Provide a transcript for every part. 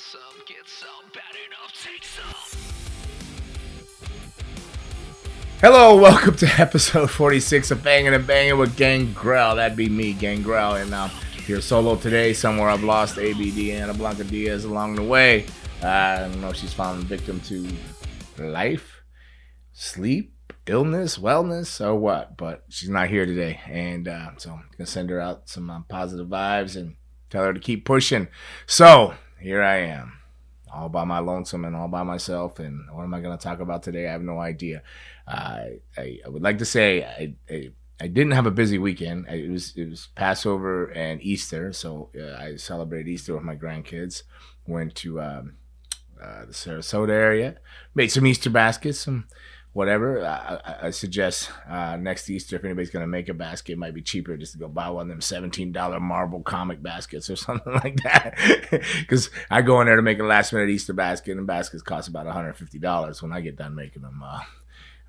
some, get some, bad enough, take some. Hello, welcome to episode 46 of Banging and Banging with Gangrel. That'd be me, Gangrel, and I'm here solo today. Somewhere I've lost ABD Ana Blanca Diaz along the way. Uh, I don't know if she's fallen victim to life, sleep, illness, wellness, or what, but she's not here today. And uh, so I'm gonna send her out some uh, positive vibes and tell her to keep pushing. So here I am, all by my lonesome and all by myself. And what am I gonna talk about today? I have no idea. Uh, I, I would like to say I, I I didn't have a busy weekend. It was it was Passover and Easter, so uh, I celebrated Easter with my grandkids. Went to um, uh, the Sarasota area, made some Easter baskets, some whatever. I, I, suggest uh, next Easter, if anybody's going to make a basket, it might be cheaper just to go buy one of them seventeen dollar Marvel comic baskets or something like that. Because I go in there to make a last minute Easter basket, and baskets cost about one hundred fifty dollars when I get done making them. Uh,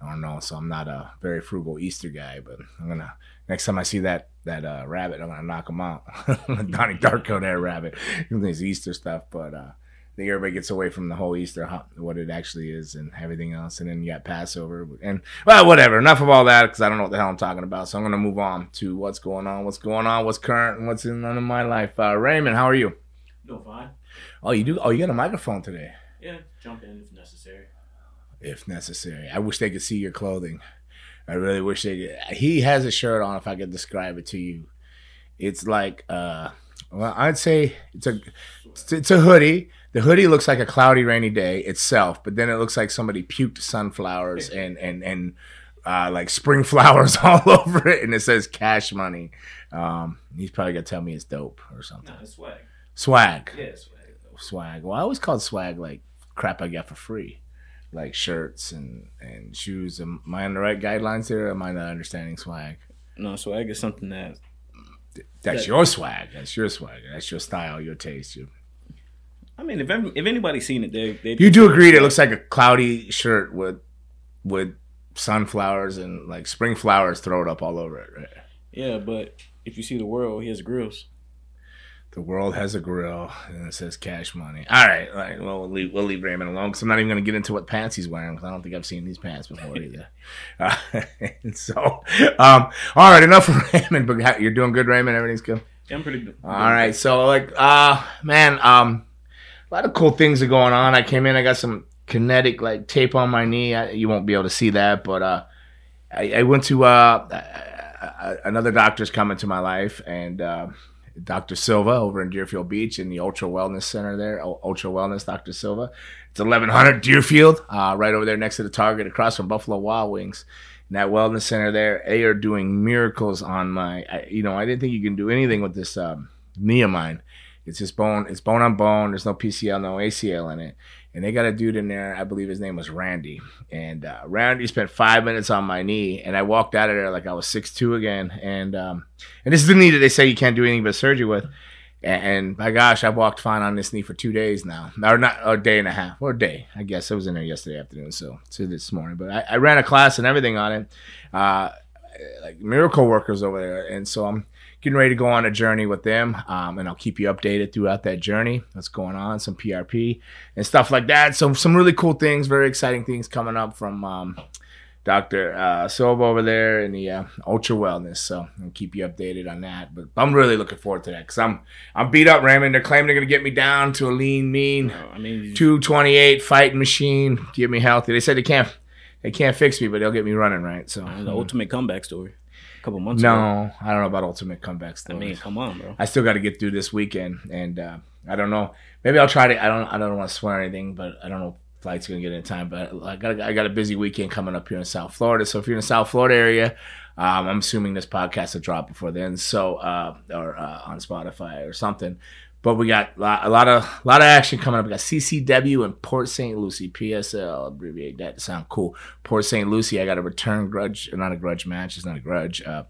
I don't know, so I'm not a very frugal Easter guy, but I'm gonna next time I see that that uh, rabbit, I'm gonna knock him out. Donnie Darko, that rabbit. This Easter stuff, but uh, I think everybody gets away from the whole Easter, what it actually is, and everything else. And then you got Passover, and well, whatever. Enough of all that because I don't know what the hell I'm talking about. So I'm gonna move on to what's going on, what's going on, what's current, and what's in in my life. Uh, Raymond, how are you? Doing fine. Oh, you do. Oh, you got a microphone today, Yeah, jump in if necessary. if necessary. I wish they could see your clothing. I really wish they. Could. He has a shirt on. If I could describe it to you, it's like uh, well, I'd say it's a it's a hoodie. The hoodie looks like a cloudy, rainy day itself, but then it looks like somebody puked sunflowers and and and uh, like spring flowers all over it, and it says cash money. Um, he's probably gonna tell me it's dope or something. It's swag. Swag, Yeah, swag. swag. Well, I always called swag like crap I got for free, like shirts and and shoes. Am I on the right guidelines here? Am I not understanding swag? No, swag is something that That's That- your swag. That's your swag. That's your style, your taste. Your... I mean, if if anybody's seen it, they they You do agree that it looks like a cloudy shirt with with sunflowers and like spring flowers thrown up all over it. Right? Yeah, but if you see the world, he has grills. The world has a grill and it says cash money. All right, all right. Well, we'll leave, we'll leave Raymond alone because I'm not even going to get into what pants he's wearing because I don't think I've seen these pants before either. Uh, so, um, all right, enough of Raymond. But you're doing good, Raymond. Everything's good. Yeah, I'm pretty good. All right, so like, uh, man, um, a lot of cool things are going on. I came in, I got some kinetic like tape on my knee. I, you won't be able to see that, but uh, I, I went to uh, another doctor's coming to my life, and uh, Dr. Silva over in Deerfield Beach in the Ultra Wellness Center there. Ultra Wellness, Dr. Silva. It's 1100 Deerfield, uh, right over there next to the Target, across from Buffalo Wild Wings. And that wellness center there, they are doing miracles on my. I, you know, I didn't think you can do anything with this um, knee of mine. It's just bone. It's bone on bone. There's no PCL, no ACL in it. And they got a dude in there. I believe his name was Randy. And uh, Randy spent five minutes on my knee, and I walked out of there like I was six two again. And um, and this is the knee that they say you can't do anything but surgery with. And, and my gosh, I've walked fine on this knee for two days now, or not a day and a half, or a day. I guess I was in there yesterday afternoon, so so this morning. But I, I ran a class and everything on it, uh, like miracle workers over there, and so I'm getting ready to go on a journey with them, um, and I'll keep you updated throughout that journey. What's going on, some PRP and stuff like that. So some really cool things, very exciting things coming up from um, Dr. Uh, Silva over there in the uh, Ultra Wellness. So I'll keep you updated on that. But I'm really looking forward to that because I'm I'm beat up, Raymond. They're claiming they're gonna get me down to a lean, mean, No, I mean, 228 fighting machine, get me healthy. They said they can't they can't fix me, but they'll get me running right. So the ultimate comeback story. A couple months ago. no, I don't know about ultimate comeback I stories. mean, come on, bro. I still got to get through this weekend, and uh, I don't know. Maybe I'll try to. I don't. I don't want to swear or anything, but I don't know if flight's gonna get in time. But I got. I got a busy weekend coming up here in South Florida. So if you're in the South Florida area, um, I'm assuming this podcast will drop before then. So uh, or uh, on Spotify or something. But we got a lot, a lot of of action coming up. We got CCW and Port St. Lucie PSL. Abbreviate that to sound cool. Port St. Lucie. I got a return grudge, not a grudge match. It's not a grudge. Uh,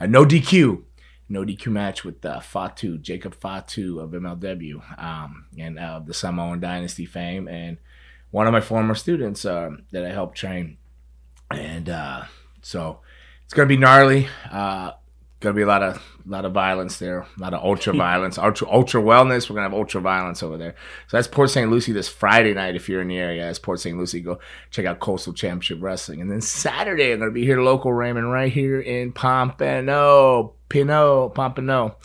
a no DQ no DQ match with uh, Fatu, Jacob Fatu of MLW, um, and uh, the Samoan Dynasty fame, and one of my former students uh, that I helped train. And uh, so it's to be gnarly. Uh, gonna be a lot of lot of violence there, a lot of ultra violence, ultra ultra wellness. We're gonna have ultra violence over there. So that's Port St. Lucie this Friday night. If you're in the area, that's Port St. Lucie. Go check out Coastal Championship Wrestling, and then Saturday I'm gonna be here local Raymond right here in Pompano, Pino, Pompano.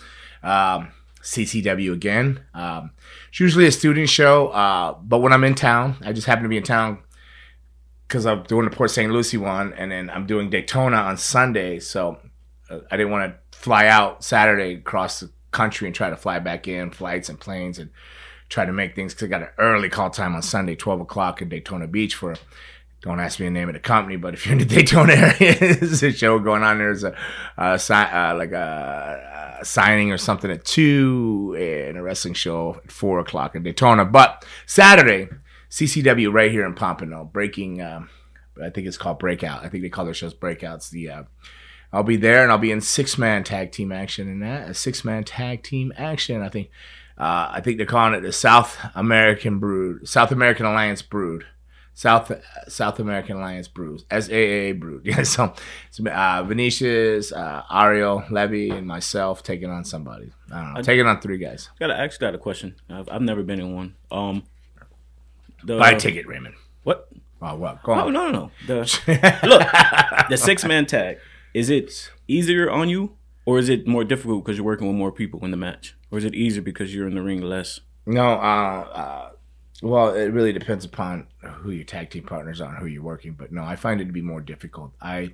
Um, CCW again. Um, it's usually a student show, uh, but when I'm in town, I just happen to be in town because I'm doing the Port St. Lucie one, and then I'm doing Daytona on Sunday. So uh, I didn't want to fly out Saturday across the country and try to fly back in flights and planes and try to make things because I got an early call time on Sunday, 12 o'clock in Daytona Beach for. Don't ask me the name of the company, but if you're in the Daytona area, there's a show going on. There's a, a uh, like a, a signing or something at two, and a wrestling show at four o'clock in Daytona. But Saturday, CCW right here in Pompano, breaking. Um, I think it's called Breakout. I think they call their shows Breakouts. The uh, I'll be there and I'll be in six man tag team action in that a six man tag team action. I think uh, I think they're calling it the South American Brood, South American Alliance Brood. South South American Alliance Brews, SAA Brood. Yeah, so it's uh, Venetius, uh, Ariel, Levy, and myself taking on somebody. I don't know, I- taking on three guys. Gotta ask that a question. I've, I've never been in one. Um, the, Buy a ticket, Raymond. What? Oh, what? Go No, on. no, no, no. The look, the six man tag. Is it easier on you, or is it more difficult because you're working with more people in the match, or is it easier because you're in the ring less? No, uh, uh, well, it really depends upon who your tag team partners are and who you're working. But no, I find it to be more difficult. I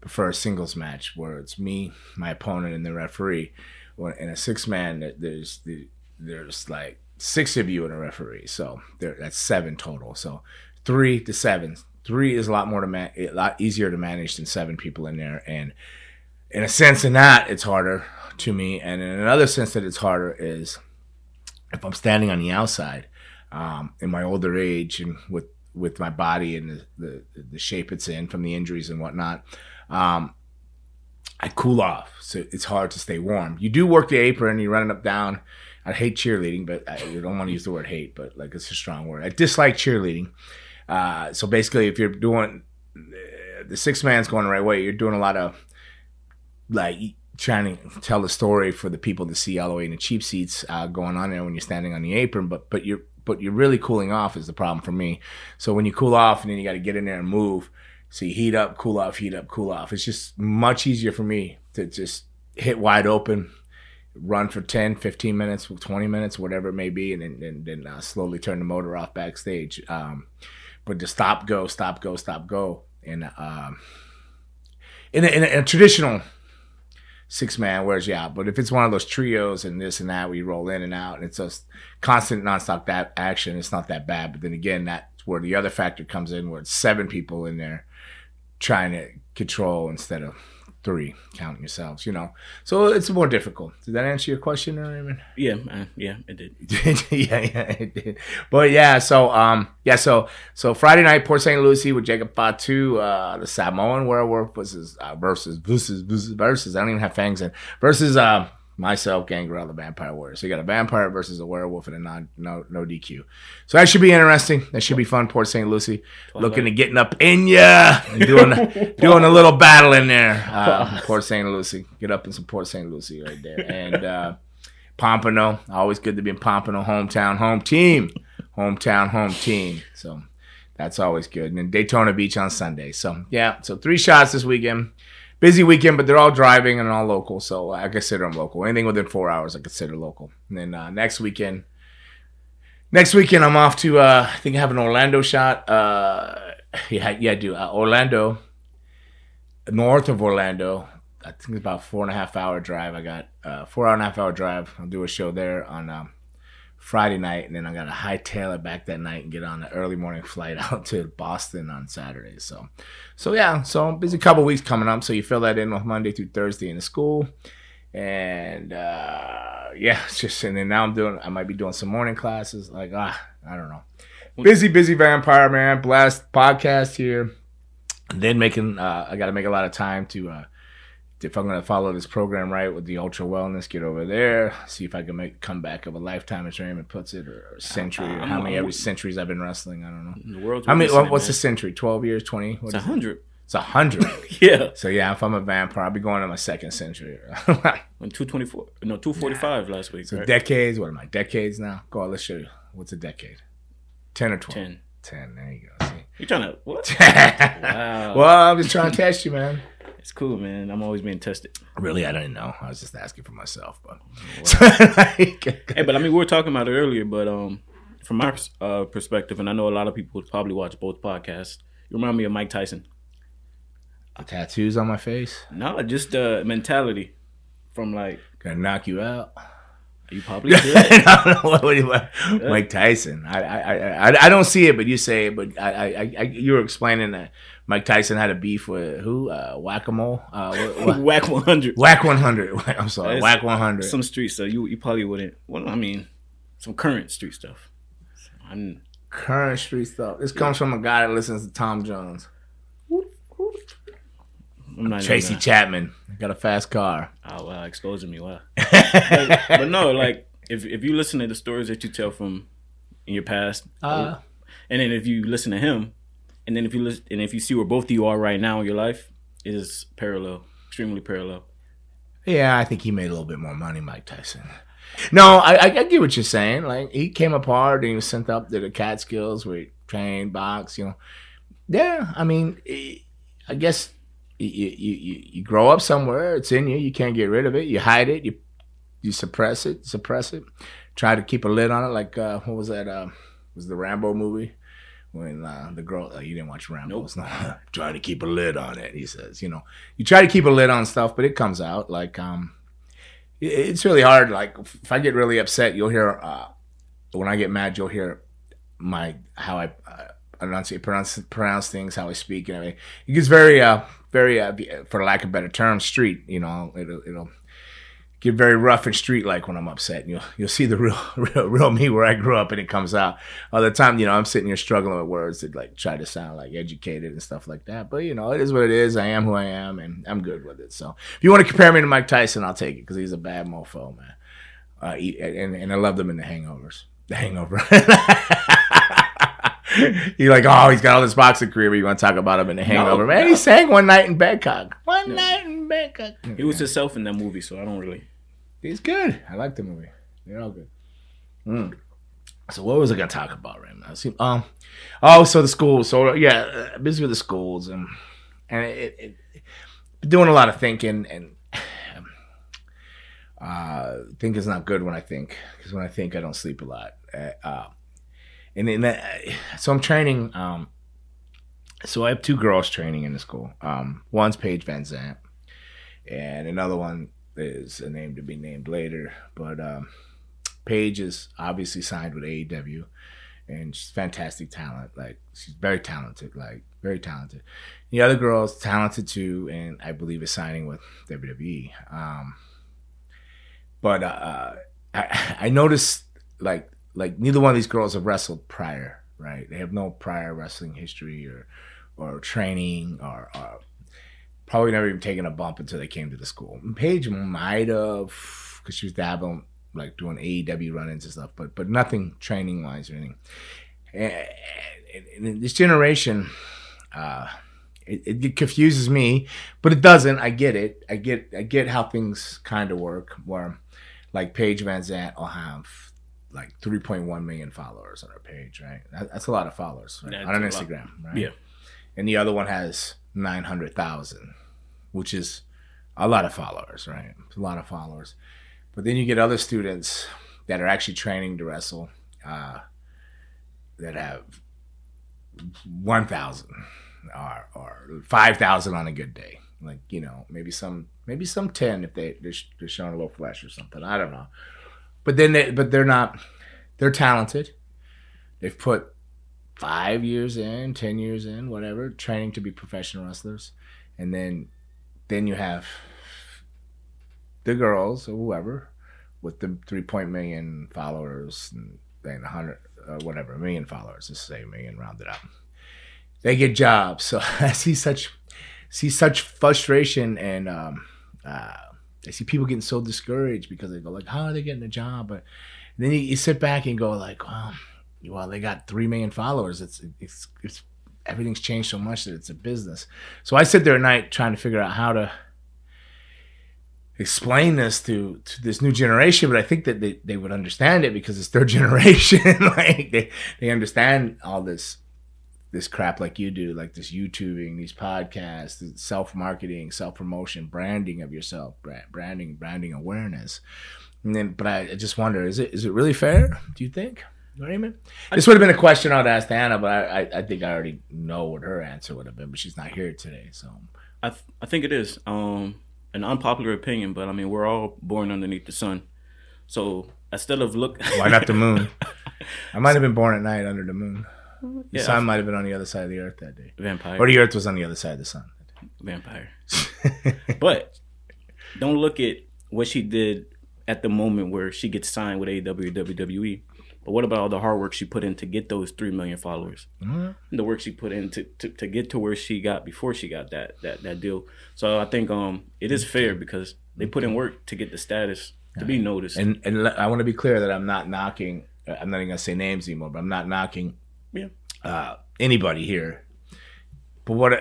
prefer a singles match where it's me, my opponent, and the referee. When in a six man, there's the there's like six of you and a referee, so there that's seven total. So three to seven. Three is a lot more to man, a lot easier to manage than seven people in there, and in a sense, in that it's harder to me, and in another sense that it's harder is if I'm standing on the outside, um, in my older age and with with my body and the, the the shape it's in from the injuries and whatnot, um, I cool off. So it's hard to stay warm. You do work the apron, you run it up down. I hate cheerleading, but I don't want to use the word hate, but like it's a strong word. I dislike cheerleading. Uh, so basically, if you're doing uh, the six man's going the right way, you're doing a lot of like trying to tell the story for the people to see all the way in the cheap seats uh, going on there when you're standing on the apron. But but you're but you're really cooling off is the problem for me. So when you cool off and then you got to get in there and move, so you heat up, cool off, heat up, cool off. It's just much easier for me to just hit wide open, run for 10, 15 minutes, 20 minutes, whatever it may be, and then, then, then uh, slowly turn the motor off backstage. Um, but to stop, go, stop, go, stop, go. And um, in, a, in, a, in a traditional six man wears you out. But if it's one of those trios and this and that, we roll in and out, and it's just constant nonstop that action, it's not that bad. But then again, that's where the other factor comes in, where it's seven people in there trying to control instead of three counting yourselves. You know, so it's more difficult. Did that answer your question, Raymond? Yeah, uh, yeah, it did. yeah, yeah, it did. But yeah, so um, yeah, so so Friday night, Port St. Lucie with Jacob Fatu, uh, the Samoan werewolf versus uh, versus versus versus versus. I don't even have fangs in versus uh myself, Gangrel, the vampire warrior. So you got a vampire versus a werewolf and a non no no DQ. So that should be interesting. That should be fun. Port St. Lucie looking to getting up in ya and doing doing a little battle in there. Uh, Port St. Lucie, get up and support St. Lucie right there and. uh Pompano. Always good to be in Pompano, hometown, home team. Hometown, home team. So that's always good. And then Daytona Beach on Sunday. So yeah, so three shots this weekend. Busy weekend, but they're all driving and all local. So I consider them local. Anything within four hours, I consider local. And then uh, next weekend, next weekend I'm off to. Uh, I think I have an Orlando shot. Uh, yeah, yeah, I do. Uh, Orlando, north of Orlando. I think it's about four and a half hour drive. I got uh, four hour and a half hour drive. I'll do a show there on um, Friday night, and then I got to hightail it back that night and get on the early morning flight out to Boston on Saturday. So, so yeah, so busy couple weeks coming up. So you fill that in with Monday through Thursday in the school, and uh, yeah, it's just and then now I'm doing. I might be doing some morning classes. Like ah, I don't know. Busy, busy vampire man. Blast podcast here. And then making. Uh, I got to make a lot of time to. Uh, if I'm gonna follow this program right with the ultra wellness, get over there, see if I can make comeback of a lifetime, as Raymond puts it, or a century, or how many every centuries I've been wrestling. I don't know. The world's How many? racing, What's a century? Twelve years? Twenty? What It's a is it? hundred. It's a hundred. Yeah. so yeah, if I'm a vampire, I'll be going to my second century. When two twenty four, no two forty five last week. so right? decades. What am I? Decades now? Go on, let's show you. What's a decade? Ten or twelve? Ten. Ten. There you go. See. You trying to what? wow. Well, I'm just trying to test you, man. It's cool, man. I'm always being tested. Really, I didn't know. I was just asking for myself, but. like, Hey, but I mean, we were talking about it earlier, but um, from my uh, perspective, and I know a lot of people would probably watch both podcasts. You remind me of Mike Tyson. tattoos on my face. No, just uh, mentality from like Gonna knock you out. You probably did. I don't know what, what, what- Mike Tyson. I, I, I, I- don't see it, but you say it. But I, I, I you were explaining that Mike Tyson had a beef with who? Uh, Whack a Mole. Uh? Wack 100. Wack one hundred. I'm sorry, It's Wack one hundred. Some street stuff. You you probably wouldn't. Well, I mean, some current street stuff. I'm, Current street stuff. This comes from a guy that listens to Tom Jones. I'm not Tracy gonna- Chapman got a fast car. Oh wow, exposing me. Wow. but, but no, like if if you listen to the stories that you tell from in your past, Uh, and then if you listen to him, and then if you listen, and if you see where both of you are right now in your life, it is parallel, extremely parallel. Yeah, I think he made a little bit more money, Mike Tyson. No, I, I, I get what you're saying. Like he came apart and he was sent up to the Catskills where he trained, box, you know. Yeah, I mean, I guess you, you you you grow up somewhere. It's in you. You can't get rid of it. You hide it. You you suppress it. Suppress it. Try to keep a lid on it. Like uh, what was that? Uh, was the Rambo movie? When uh, the girl, uh, you didn't watch Rambo. Nope. It's not trying to keep a lid on it. He says, you know, you try to keep a lid on stuff, but it comes out. Like, um, it- it's really hard. Like, if I get really upset, you'll hear. Uh, when I get mad, you'll hear my how I uh, enunciate, pronounce, pronounce things, how I speak, and everything. It gets very, uh, very, uh, for lack of better term, street. You know, it'll, it'll get very rough and street like when I'm upset. You'll you'll see the real, real, real me where I grew up, and it comes out. All the time, you know, I'm sitting here struggling with words that like try to sound like educated and stuff like that. But you know, it is what it is. I am who I am, and I'm good with it. So if you want to compare me to Mike Tyson, I'll take it because he's a bad mofo, man. Uh, and and I love them in the Hangovers. The Hangover. You're like, oh, he's got all this boxing career. But you want to talk about him in the Hangover, man? He sang one night in Bangkok. One night in Bangkok. He was himself in that movie, so I don't really. He's good. I like the movie. They're all good. Mm. So what was I gonna talk about right now? See, um, oh, so the schools. So yeah, uh, busy with the schools and and it, it, it doing a lot of thinking and uh, think is not good when I think because when I think I don't sleep a lot. Uh, uh, and then that, so I'm training. Um, so I have two girls training in the school. Um, one's Paige Van Zant, and another one is a name to be named later. But um, Paige is obviously signed with AEW, and she's fantastic talent. Like she's very talented, like very talented. The other girl's talented too, and I believe is signing with WWE. Um, but uh, I, I noticed like like neither one of these girls have wrestled prior, right? They have no prior wrestling history or or training or, or probably never even taken a bump until they came to the school. Paige might have because she was dabbling like doing AEW run-ins and stuff, but but nothing training wise or anything. And, and, and this generation, uh, it, it confuses me, but it doesn't. I get it. I get I get how things kind of work. Where like Paige Van Zant will have like 3.1 million followers on her page, right? That, that's a lot of followers right? On. Instagram, right? Yeah. And the other one has 900,000, which is a lot of followers, right? It's a lot of followers. But then you get other students that are actually training to wrestle uh, that have 1,000 or, or 5,000 on a good day. Like, you know, maybe some maybe some 10 if they, they're, they're showing a little flesh or something. I don't know. But then they, but they're not, they're talented. They've put five years in, 10 years in, whatever, training to be professional wrestlers. And then, then you have the girls or whoever with the 3 million followers and then 100 uh, whatever, million followers, let's say a million rounded up. They get jobs. So I see such see such frustration and um, uh, I see people getting so discouraged because they go like, "How are they getting a job?" But then you, you sit back and go like, "Well, well, they got three million followers. It's it's it's everything's changed so much that it's a business. So I sit there at night trying to figure out how to explain this to to this new generation, but I think that they, they would understand it because it's their generation. like they they understand all this this crap like you do, like this YouTubing, these podcasts, self marketing, self promotion, branding of yourself, brand, branding, branding awareness. And then, but I, I just wonder, is it is it really fair? Do you think? You know what I mean? This would have been a question I'd ask Anna, but I, I, I think I already know what her answer would have been. But she's not here today, so I th- I think it is um an unpopular opinion, but I mean we're all born underneath the sun, so instead of look, why not the moon? I might have been born at night under the moon. The Yeah, sun might have been on the other side of the earth that day, vampire, or the earth was on the other side of the sun. vampire. But don't look at what she did at the moment where she gets signed with AEW WWE. But what about all the hard work she put in to get those three million followers? Mhm. The work she put in to, to, to get to where she got before she got that that that deal. So I think um it is fair because they put in work to get the status to be noticed. And and I want to be clear that I'm not knocking. uh, I'm not even gonna say names anymore, but I'm not knocking Yeah. uh, anybody here. But what?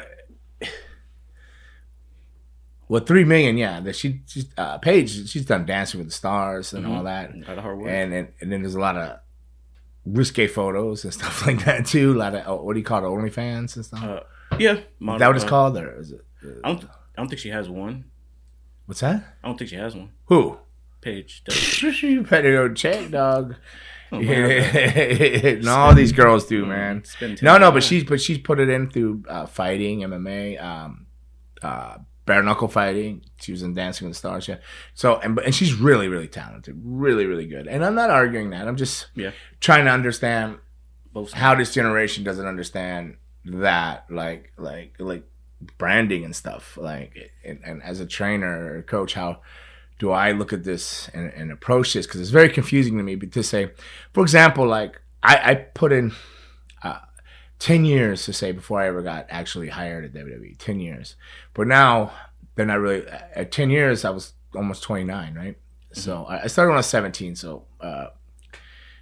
What three million? Yeah, that she, she uh, Paige. She's done Dancing with the Stars and all that, a lot of hard work. and, and and then there's a lot of risque photos and stuff like that too. A lot of oh, what do you call it, OnlyFans and stuff. uh, yeah, is that what it's called, or is it? uh, I don't. I don't think she has one. what's that? I don't think she has one. Who? Paige. does. you better go check, dog. Oh, man. no, all these girls do, man. Spend No, no, but she's but she's put it in through uh, fighting, MMA, um, uh, bare knuckle fighting. She was in Dancing with the Stars, yeah. So and but- and she's really really talented, really really good. And I'm not arguing that. I'm just Yeah. trying to understand both. how this generation doesn't understand that, like like like branding and stuff. Like and, and as a trainer or coach, how do I look at this and, and approach this? Because it's very confusing to me. But to say, for example, like I, I put in uh, ten years to say before I ever got actually hired at WWE. Ten years, but now they're not really. At ten years, I was almost twenty nine, right? So I I started when I was seventeen. So uh,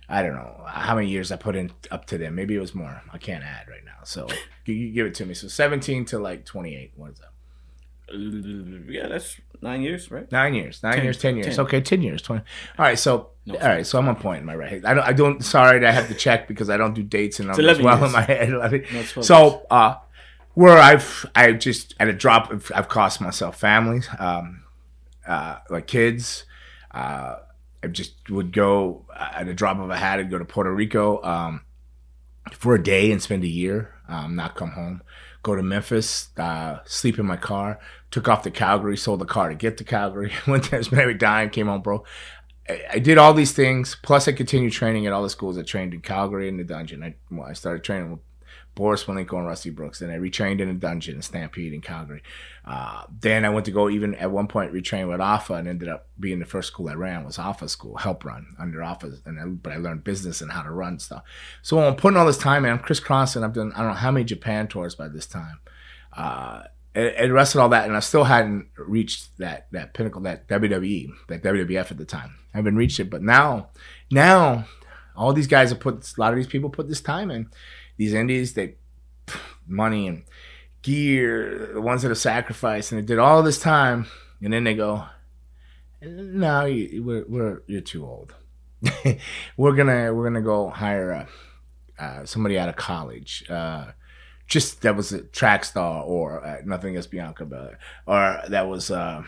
I don't know how many years I put in up to them. Maybe it was more. I can't add right now. So you, you give it to me. So seventeen to like twenty eight. What is that? Yeah, that's nine years, right? Nine years, nine Ten. years, ten years. Ten. Okay, ten years, twenty. All right, so No, all right, so I'm on point in my right. I don't. I don't. Sorry, I have to check because I don't do dates and numbers 11 well years. in my head. No, so, uh, where I've I just at a drop, of, I've cost myself families, um, uh, like kids. Uh, I just would go at a drop of a hat. I'd go to Puerto Rico um, for a day and spend a year, um, not come home. Go to Memphis, uh, sleep in my car. Took off to Calgary, sold the car to get to Calgary. Went spent every dime, came home, bro. I, I did all these things. Plus, I continued training at all the schools. I trained in Calgary in the dungeon. I, well, I started training with Boris Malenko and Rusty Brooks. Then I retrained in a dungeon in Stampede in Calgary. Uh, then I went to go even at one point retrain with Alpha and ended up being the first school I ran was Alpha School, help run under Alpha. And I, but I learned business and how to run stuff. So I'm putting all this time in. I'm crisscrossing. I've done I don't know how many Japan tours by this time. Uh, and, and of all that, and I still hadn't reached that that pinnacle, that WWE, that WWF at the time. I haven't reached it, but now, now, all these guys have put a lot of these people put this time in. These indies, they money and gear, the ones that have sacrificed, and they did all this time, and then they go, "No, you, we're, we're you're too old. we're gonna we're gonna go hire a, uh, somebody out of college." Uh, just that was a track star or uh, nothing against Bianca Belair, or that was uh,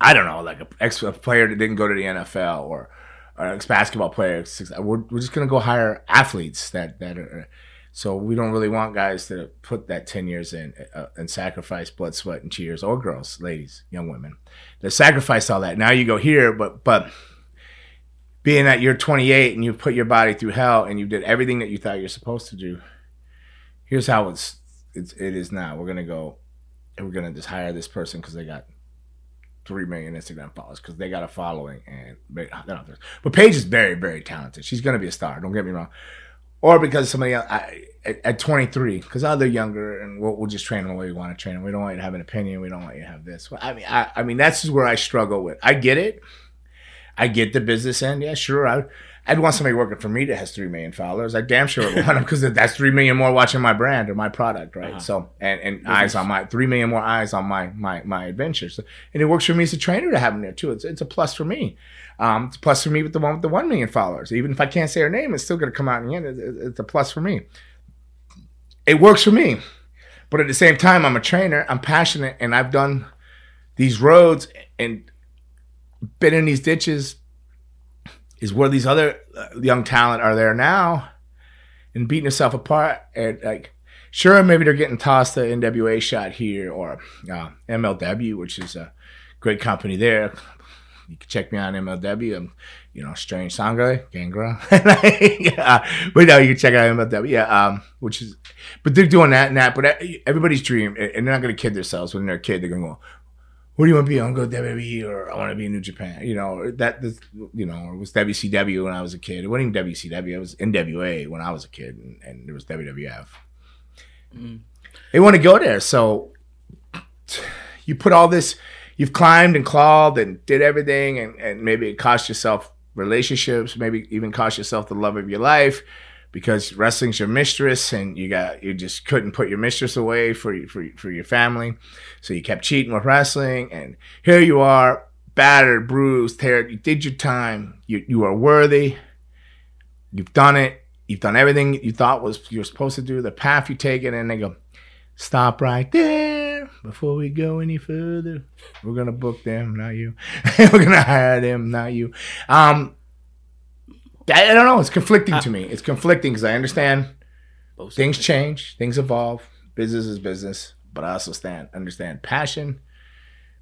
I don't know, like a ex a player that didn't go to the NFL or, or ex basketball player. We're, we're just gonna go hire athletes that that are. So we don't really want guys to put that ten years in uh, and sacrifice blood, sweat, and tears, or girls, ladies, young women, that sacrifice all that. Now you go here, but but being that you're 28 and you put your body through hell and you did everything that you thought you're supposed to do here's how it's, it's it is now. We're gonna go and we're gonna just hire this person because they got three million Instagram followers because they got a following and but Paige is very very talented. She's gonna be a star. Don't get me wrong. Or because somebody else I, at, at 23, because they're younger and we'll, we'll just train them the way we want to train them. We don't want you to have an opinion. We don't want you to have this. Well, I mean, I, I mean that's where I struggle with. I get it. I get the business end. Yeah, sure. I, I'd want somebody working for me that has three million followers. I damn sure would want them because that's three million more watching my brand or my product, right? Uh-huh. So and and eyes on my three million more eyes on my my my adventures, and it works for me as a trainer to have them there too. It's it's a plus for me. Um, it's a plus for me with the one with the one million followers. Even if I can't say her name, it's still going to come out in the end. It's, it's a plus for me. It works for me, but at the same time, I'm a trainer. I'm passionate, and I've done these roads and been in these ditches is where these other uh, young talent are there now and beating themselves apart and like sure maybe they're getting tossed the nwa shot here or uh, mlw which is a great company there. You can check me on mlw i'm you know strange sangre gangrel yeah, but no you can check out mlw yeah um which is but they're doing that and that but everybody's dream and they're not going to kid themselves when they're a kid. They're going to go what do you want to be? I want to go to WWE or I want to be in New Japan. You know, that, this, you know, it was WCW when I was a kid. It wasn't even WCW. It was NWA when I was a kid and, and there was WWF. Mm. They want to go there. So you put all this, you've climbed and clawed and did everything and, and maybe it cost yourself relationships, maybe even cost yourself the love of your life because wrestling's your mistress and you got you just couldn't put your mistress away for for for your family. So you kept cheating with wrestling and here you are battered bruised teared you did your time. You you are worthy. You've done it. You've done everything you thought was you're supposed to do the path you take. It and they go stop right there. Before we go any further we're gonna book them not you. We're gonna hire them not you. Um I, don't know. It's conflicting uh, to me. It's conflicting because I understand Both things change, things evolve. Business is business, but I also stand understand passion,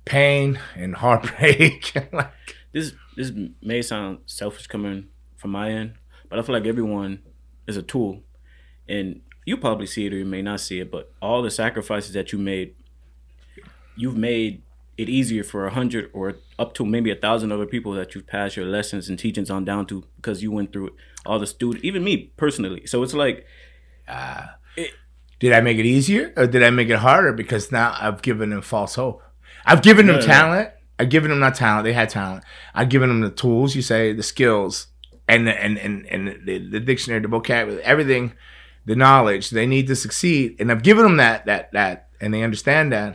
pain, and heartbreak. like, This this may sound selfish coming from my end, but I feel like everyone is a tool, and you probably see it or you may not see it. But all the sacrifices that you made, you've made it easier for a hundred or up to maybe a thousand other people that you've passed your lessons and teachings on down to because you went through it. All the students, even me personally. So it's like ah. did I make it easier or did I make it harder? Because now I've given them false hope. I've given them no. talent. I've given them not talent. They had talent. I've given them the tools. You say the skills and the, and and and the, the dictionary, the vocabulary, everything, the knowledge they need to succeed. And I've given them that that that, and they understand that.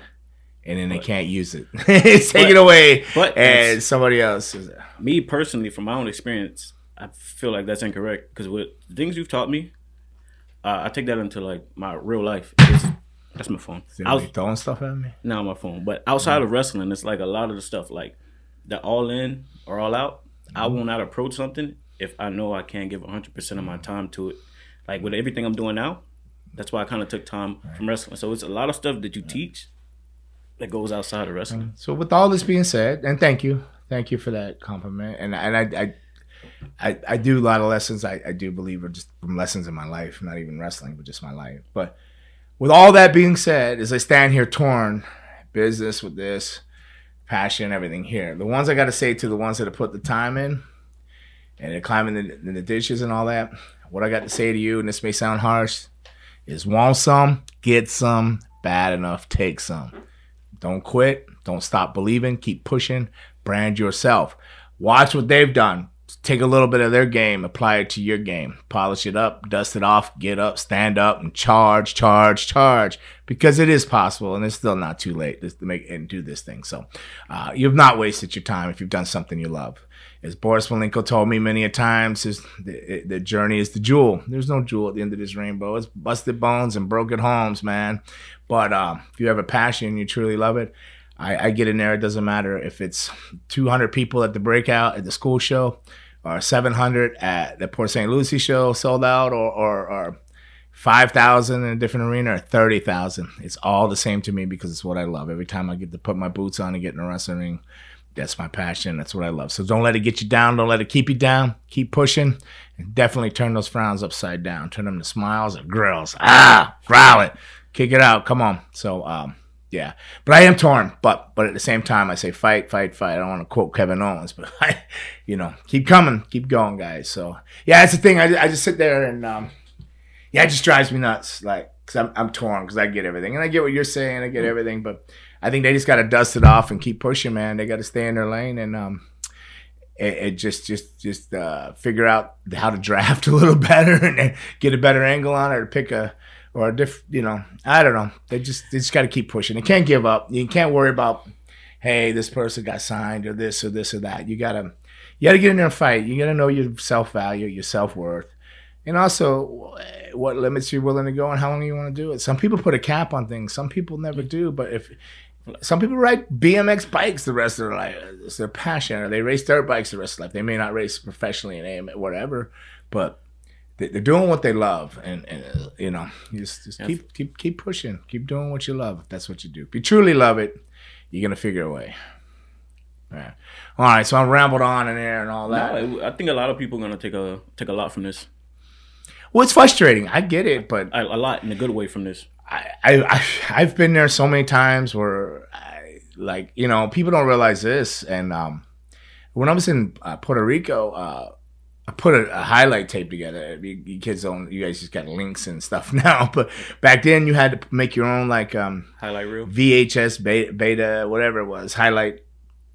And then they can't use it. it's taken but- away, but and somebody else is. me personally, from my own experience, I feel like that's incorrect because with the things you've taught me, uh, I take that into like my real life. It's, that's my phone. I was, throwing stuff at me. now my phone, but outside of wrestling, it's like a lot of the stuff like the all in or all out. I will not approach something if I know I can't give 100 percent of my time to it. Like with everything I'm doing now, that's why I kind of took time from wrestling. So it's a lot of stuff that you teach that goes outside of wrestling. So with all this being said, and thank you, thank you for that compliment. And and I I I, I do a lot of lessons. I, I do believe are just from lessons in my life, not even wrestling, but just my life. But with all that being said, as I stand here torn, business with this, passion, everything here. The ones I got to say to the ones that have put the time in, and climbing the, the ditches and all that. What I got to say to you, and this may sound harsh, is want some, get some. Bad enough, take some. Don't quit. Don't stop believing. Keep pushing. Brand yourself. Watch what they've done. Take a little bit of their game, apply it to your game. Polish it up, dust it off, get up, stand up, and charge, charge, charge. Because it is possible, and it's still not too late to make and do this thing. So, uh, you've not wasted your time if you've done something you love. As Boris Malenko told me many a times, is the, the journey is the jewel. There's no jewel at the end of this rainbow. It's busted bones and broken homes, man. But uh, if you have a passion, you truly love it. I, I get in there. It doesn't matter if it's 200 people at the breakout at the school show, or 700 at the Port St. Lucie show sold out, or or, or 5,000 in a different arena, or 30,000. It's all the same to me because it's what I love. Every time I get to put my boots on and get in a wrestling ring, that's my passion. That's what I love. So don't let it get you down. Don't let it keep you down. Keep pushing, and definitely turn those frowns upside down. Turn them to smiles or grills. Ah, growl it, kick it out. Come on. So um, yeah. But I am torn. But but at the same time, I say fight, fight, fight. I don't want to quote Kevin Owens, but I, you know, keep coming, keep going, guys. So yeah, that's the thing. I, I just sit there and um, yeah, it just drives me nuts. Like, cause I'm I'm torn because I get everything, and I get what you're saying. I get everything, but I think they just got to dust it off and keep pushing, man. They got to stay in their lane and um just just just uh, figure out how to draft a little better and get a better angle on it or pick a or a diff you know I don't know they just they just got to keep pushing. They can't give up. You can't worry about hey this person got signed or this or this or that. You gotta you gotta get in there and fight. You gotta know your self value, your self worth. And also, what limits you're willing to go and how long you want to do it. Some people put a cap on things. Some people never do. But if some people ride BMX bikes the rest of their life, it's their passion, or they race dirt bikes the rest of their life. They may not race professionally in AM, whatever, but they- they're doing what they love, and, and uh, you know, just, just keep keep keep pushing, keep doing what you love. That's what you do. If you truly love it, you're gonna figure a way. All right, all right. So I rambled on in there and all that. No, I think a lot of people are gonna take a take a lot from this. Well, it's frustrating. I get it, but A, a lot in a good way from this. I, I, I've been there so many times where I like you know people don't realize this, and um, when I was in uh, Puerto Rico, uh, I put a, a highlight tape together. You, you kids don't, you guys just got links and stuff now, but back then you had to make your own like um, Highlight reel. VHS beta, beta, whatever it was, highlight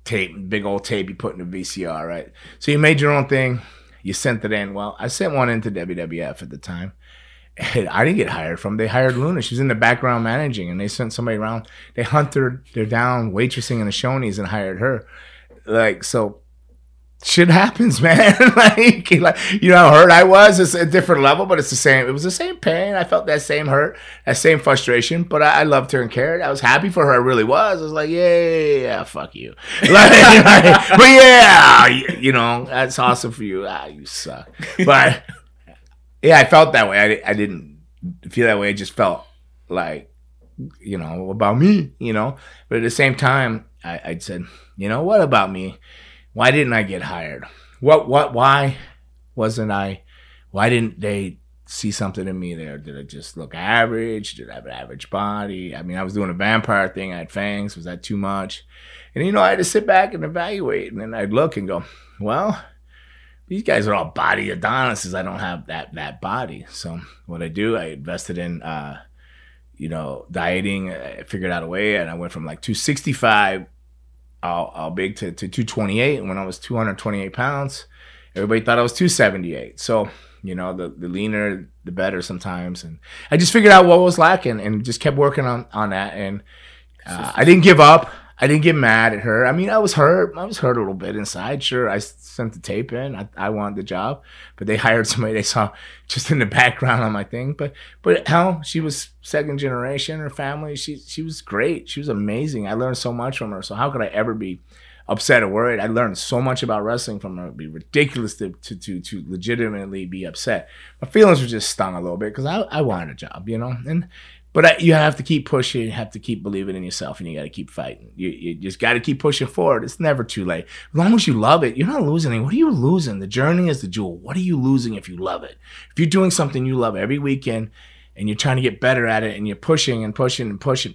tape, big old tape you put in a VCR, right? So you made your own thing. You sent it in. Well, I sent one into WWF at the time. I didn't get hired from. They hired Luna. She was in the background managing, and they sent somebody around. They hunted her down, waitressing in the Shoney's, and hired her. Like so, shit happens, man. like, like you know how hurt I was. It's a different level, but it's the same. It was the same pain. I felt that same hurt, that same frustration. But I, I loved her and cared. I was happy for her. I really was. I was like, yeah, yeah, fuck you. Like, like, but yeah, you know, that's awesome for you. Ah, you suck. But yeah, I felt that way. I, I didn't feel that way. I just felt like, you know, about me, you know. But at the same time, I, I said, you know, what about me? Why didn't I get hired? What, what, why wasn't I, why didn't they see something in me there? Did I just look average? Did I have an average body? I mean, I was doing a vampire thing. I had fangs. Was that too much? And, you know, I had to sit back and evaluate. And then I'd look and go, well, these guys are all body Adonises. I don't have that that body. So what I do, I invested in, uh, you know, dieting. I figured out a way, and I went from like 265 all, all big to, to 228. And when I was 228 pounds, everybody thought I was 278. So you know, the the leaner, the better sometimes. And I just figured out what was lacking, and just kept working on on that. And uh, I didn't give up. I didn't get mad at her. I mean, I was hurt. I was hurt a little bit inside. Sure, I sent the tape in. I, I wanted the job, but they hired somebody they saw just in the background on my thing. But but hell, she was second generation. Her family, she she was great. She was amazing. I learned so much from her. So how could I ever be upset or worried? I learned so much about wrestling from her. It'd be ridiculous to to to, to legitimately be upset. My feelings were just stung a little bit because I I wanted a job, you know, and but I, you have to keep pushing. You have to keep believing in yourself, and you got to keep fighting. You, you just got to keep pushing forward. It's never too late. As long as you love it, you're not losing anything. What are you losing? The journey is the jewel. What are you losing if you love it? If you're doing something you love every weekend, and you're trying to get better at it, and you're pushing and pushing and pushing,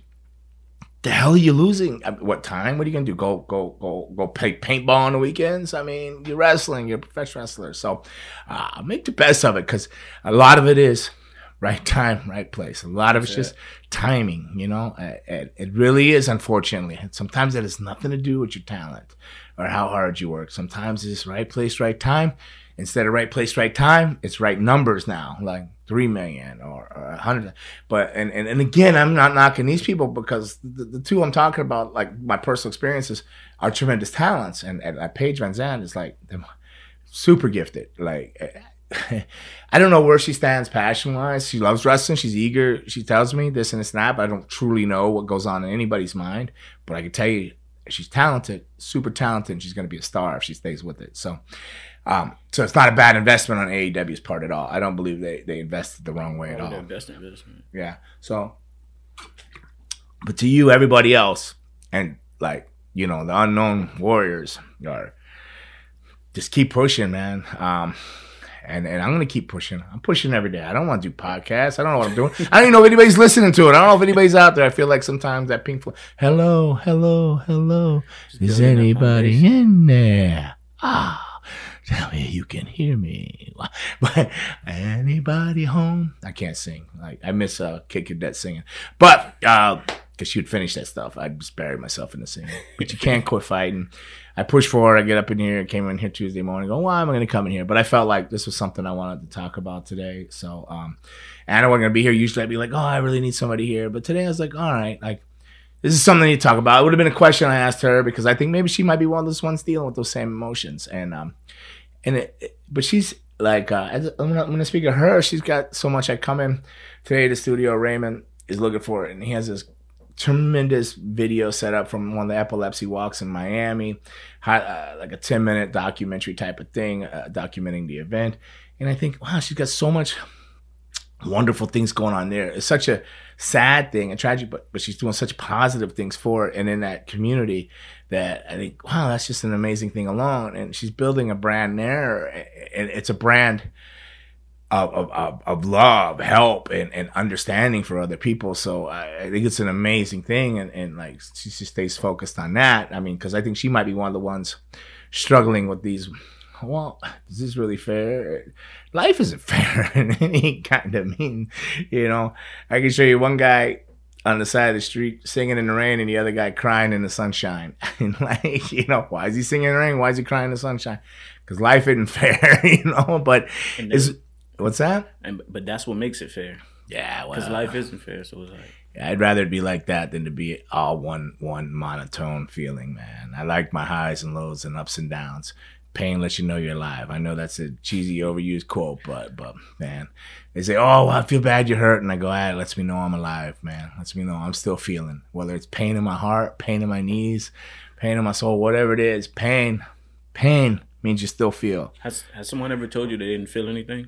the hell are you losing? What time? What are you gonna do? Go go go go play paintball on the weekends? I mean, you're wrestling. You're a professional wrestler, so uh, make the best of it because a lot of it is right time, right place. A lot of it's just timing, you know. Uh, It, it really is, unfortunately. And Sometimes it has nothing to do with your talent or how hard you work. Sometimes it's right place, right time. Instead of right place, right time, it's right numbers now, like three million or, or a hundred. But and, and and again, I'm not knocking these people because the, the two I'm talking about, like my personal experiences, are tremendous talents. And, and like Paige Van Zant is like super gifted. Like I don't know where she stands passion wise. She loves wrestling. She's eager. She tells me this and and that, but I don't truly know what goes on in anybody's mind. But I can tell you, she's talented, super talented, and she's going to be a star if she stays with it. So, um, so it's not a bad investment on AEW's part at all. I don't believe they they invested the wrong way at all. investment. Yeah. So, but to you, everybody else, and like you know, the unknown warriors are just keep pushing, man. Um, and and I'm gonna keep pushing. I'm pushing every day. I don't want to do podcasts. I don't know what I'm doing. I don't even know if anybody's listening to it. I don't know if anybody's out there. I feel like sometimes that pink. Flo- hello, hello, hello. Is anybody in there? Ah, tell me you can hear me. But anybody home? I can't sing. Like I miss uh, Kid Cadet singing. But uh, because she would finish that stuff. I'd just bury myself in the sand. But you can't quit fighting. I pushed forward. I get up in here. Came in here Tuesday morning. Go, why am I going to come in here? But I felt like this was something I wanted to talk about today. So, um, Anna wasn't going to be here. Usually I'd be like, oh, I really need somebody here. But today I was like, all right, like this is something to talk about. It would have been a question I asked her because I think maybe she might be one of those ones dealing with those same emotions. And um, and it, it- but she's like, uh, I'm gonna, I'm gonna speak of her. She's got so much. I come in today to the studio. Raymond is looking for it, and he has this tremendous video set up from one of the epilepsy walks in Miami, uh, like a 10 minute documentary type of thing, uh, documenting the event. And I think, wow, she's got so much wonderful things going on there. It's such a sad thing and tragic, but but she's doing such positive things for it and in that community that I think, wow, that's just an amazing thing alone. And she's building a brand there, and it's a brand of of, of, love, help, and, and understanding for other people. So I, I think it's an amazing thing, and, and like she just stays focused on that. I mean, because I think she might be one of the ones struggling with these. Well, is this really fair? Life isn't fair in any kind of mean. You know, I can show you one guy on the side of the street singing in the rain and the other guy crying in the sunshine. and like, you know, why is he singing in the rain? Why is he crying in the sunshine? Because life isn't fair, you know. But is what's that? And but that's what makes it fair Yeah, well, because life isn't fair. So it's like I'd rather it be like that than to be all one one monotone feeling, man. I like my highs and lows and ups and downs. Pain lets you know you're alive. I know that's a cheesy, overused quote, but but man, they say, "Oh, I feel bad you're hurt," and I go, "Ah, it lets me know I'm alive, man. Lets me know I'm still feeling. Whether it's pain in my heart, pain in my knees, pain in my soul, whatever it is, pain, pain means you still feel. has has someone ever told you they didn't feel anything?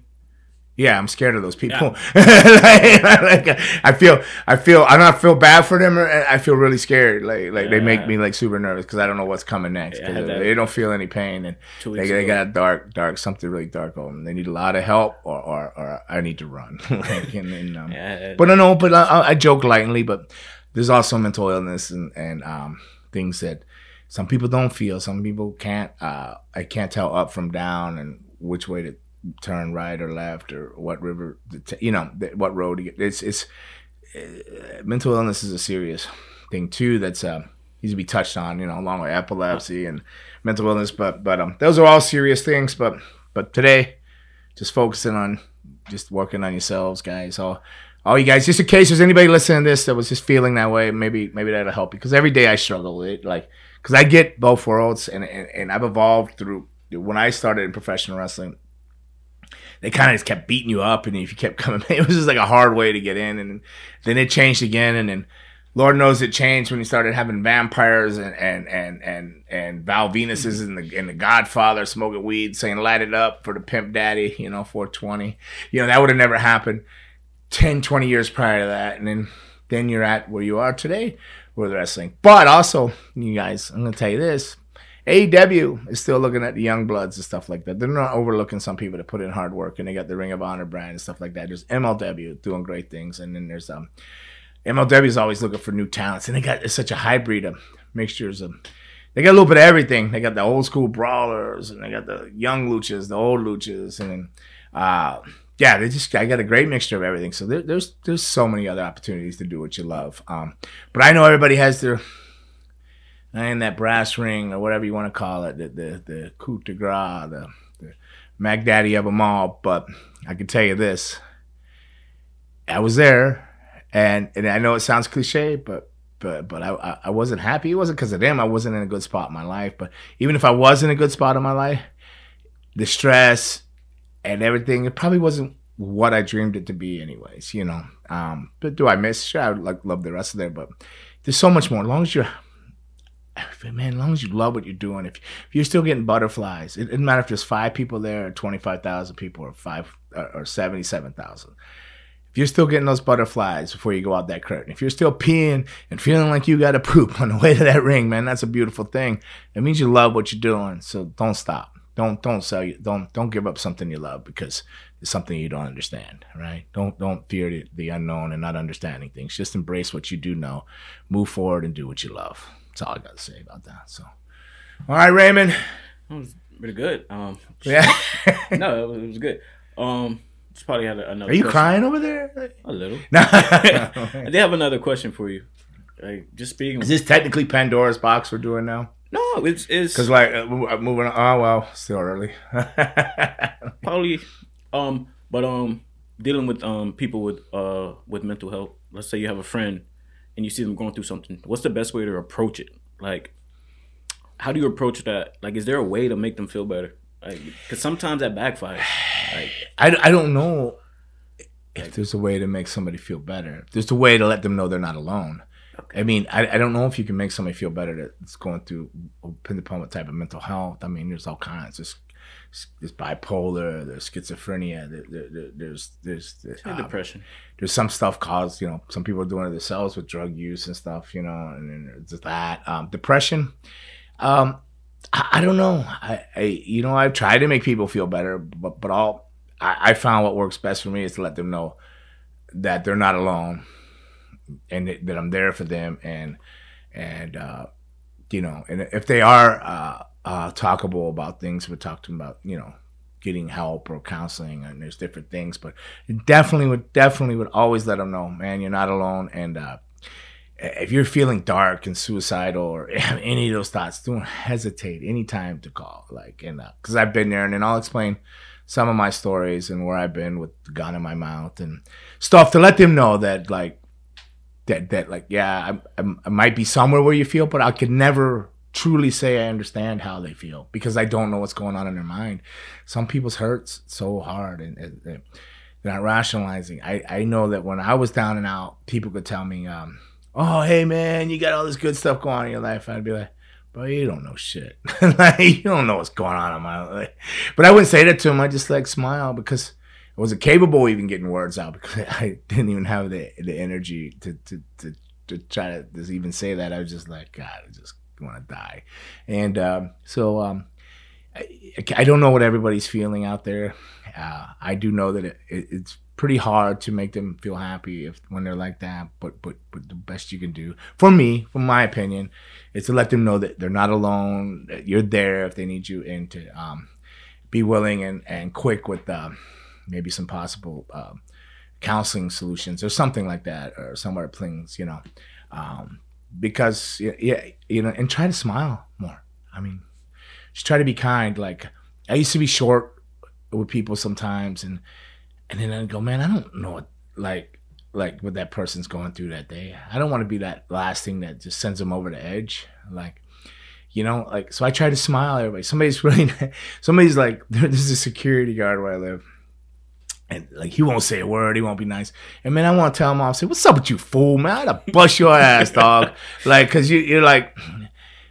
Yeah, I'm scared of those people. like, like, I feel, I feel, I don't feel bad for them. Or I feel really scared. Like, like they make me like super nervous because I don't know what's coming next. Yeah, they don't feel any pain, and they, they got dark, dark, something really dark on them. They need a lot of help, or, or, or I need to run. like, and, and, um, Yeah, but no, no, but I- I, I joke lightly, but there's also mental illness and, and um, things that some people don't feel. Some people can't. Uh, I can't tell up from down and which way to turn right or left or what river, you know, what road. It's it's uh, mental illness is a serious thing too. That's uh, needs to be touched on. You know, along with epilepsy and mental illness. But but um, those are all serious things. But but today, just focusing on just working on yourselves, guys. All, all you guys, just in case there's anybody listening to this that was just feeling that way, maybe maybe that'll help you. Because every day I struggle with it, like because I get both worlds, and, and and I've evolved through when I started in professional wrestling. They kind of just kept beating you up, and if you kept coming, it was just like a hard way to get in, and then it changed again, and then Lord knows it changed when you started having vampires and and and and and Val Venises and the and the Godfather smoking weed, saying "light it up" for the pimp daddy, you know, 420. You know that would have never happened 10, 20 years prior to that, and then then you're at where you are today with wrestling. But also, you guys, I'm gonna tell you this: AEW is still looking at the young bloods and stuff like that. They're not overlooking some people that put in hard work, and they got the Ring of Honor brand and stuff like that. There's MLW doing great things, and then there's um. MLW is always looking for new talents, and they got such a hybrid of mixtures of. They got a little bit of everything. They got the old school brawlers, and they got the young luchas, the old luchas, and uh, yeah, they just I got a great mixture of everything. So there, there's there's so many other opportunities to do what you love. Um, but I know everybody has their and that brass ring or whatever you want to call it, the the the coup de grace, the the Mac Daddy of them all. But I can tell you this: I was there, and and I know it sounds cliche, but but but I I- wasn't happy. It wasn't because of them. I wasn't in a good spot in my life. But even if I was in a good spot in my life, the stress and everything, it probably wasn't what I dreamed it to be, anyways. You know. Um, but do I miss? Sure, I would like love the rest of there, but there's so much more. As long as you're man, as long as you love what you're doing, if, if you're still getting butterflies, it doesn't matter if there's five people there, or twenty five thousand people, or five or, or seventy seven thousand. If you're still getting those butterflies before you go out that curtain, if you're still peeing and feeling like you got to poop on the way to that ring, man, that's a beautiful thing. It means you love what you're doing. So don't stop. Don't don't sell you. Don't don't give up something you love because it's something you don't understand. Right? Don't don't fear the, the unknown and not understanding things. Just embrace what you do know. Move forward and do what you love. That's all I got to say about that. So, all right, Raymond. That was pretty good. Um, Yeah. no, it was, it was good. Um, just probably had another. Are you question. crying over there? A little. No. I did have another question for you. Like just speaking. Is this technically Pandora's box we're doing now? no, it's it's Because like uh, uh, moving. On, oh well, still early. probably um but um dealing with um people with uh with mental health let's say you have a friend and you see them going through something what's the best way to approach it like how do you approach that like is there a way to make them feel better like because sometimes that backfires like I, I don't know if there's a way to make somebody feel better. There's a way to let them know they're not alone. I mean, I, I don't know if you can make somebody feel better that's going through, depending upon what type of mental health. I mean, there's all kinds. There's, there's bipolar, there's schizophrenia, there, there, there- there's there's, there's um, depression there's some stuff caused, you know, some people are doing it themselves with drug use and stuff, you know, and then there's that. Um, depression, um, I, I don't know. I, I, you know, I've tried to make people feel better, but, but all, I, I found what works best for me is to let them know that they're not alone and that, that I'm there for them and, and, uh, you know, and if they are, uh, uh, talkable about things, we talk to them about, you know, getting help or counseling and there's different things but definitely would definitely would always let them know man you're not alone. And uh if you're feeling dark and suicidal or any of those thoughts don't hesitate anytime to call. Like and because i've been there and then i'll explain some of my stories and where i've been with the gun in my mouth and stuff to let them know that like that that like yeah I, I, I might be somewhere where you feel but i could never truly say i understand how they feel because i don't know what's going on in their mind. Some people's hurts so hard and, and they're not rationalizing. I, I know that when i was down and out people could tell me um, oh hey man you got all this good stuff going on in your life. I'd be like bro you don't know shit. Like you don't know what's going on in my life. But i wouldn't say that to them. I just like smile because I wasn't capable of even getting words out because I didn't even have the the energy to to to, to try to just even say that. I was just like, God, I want to die. And um, so um, I, I don't know what everybody's feeling out there. Uh, I do know that it, it, it's pretty hard to make them feel happy if when they're like that. But but but the best you can do for me, from my opinion, is to let them know that they're not alone. That you're there if they need you, and to um, be willing and and quick with. Um, maybe some possible um, counseling solutions or something like that, or somewhere things, you know, um, because yeah, you know, and try to smile more. I mean, just try to be kind. Like I used to be short with people sometimes, and and then I'd go, man, I don't know what like like what that person's going through that day. I don't want to be that last thing that just sends them over the edge. Like you know, like so I try to smile everybody. Somebody's really somebody's like there's a security guard where I live and like he won't say a word, he won't be nice. And man, I want to tell him, I'll say, "What's up with you, fool, man? I'd bust your ass, dog." like, cause you, you're like, man,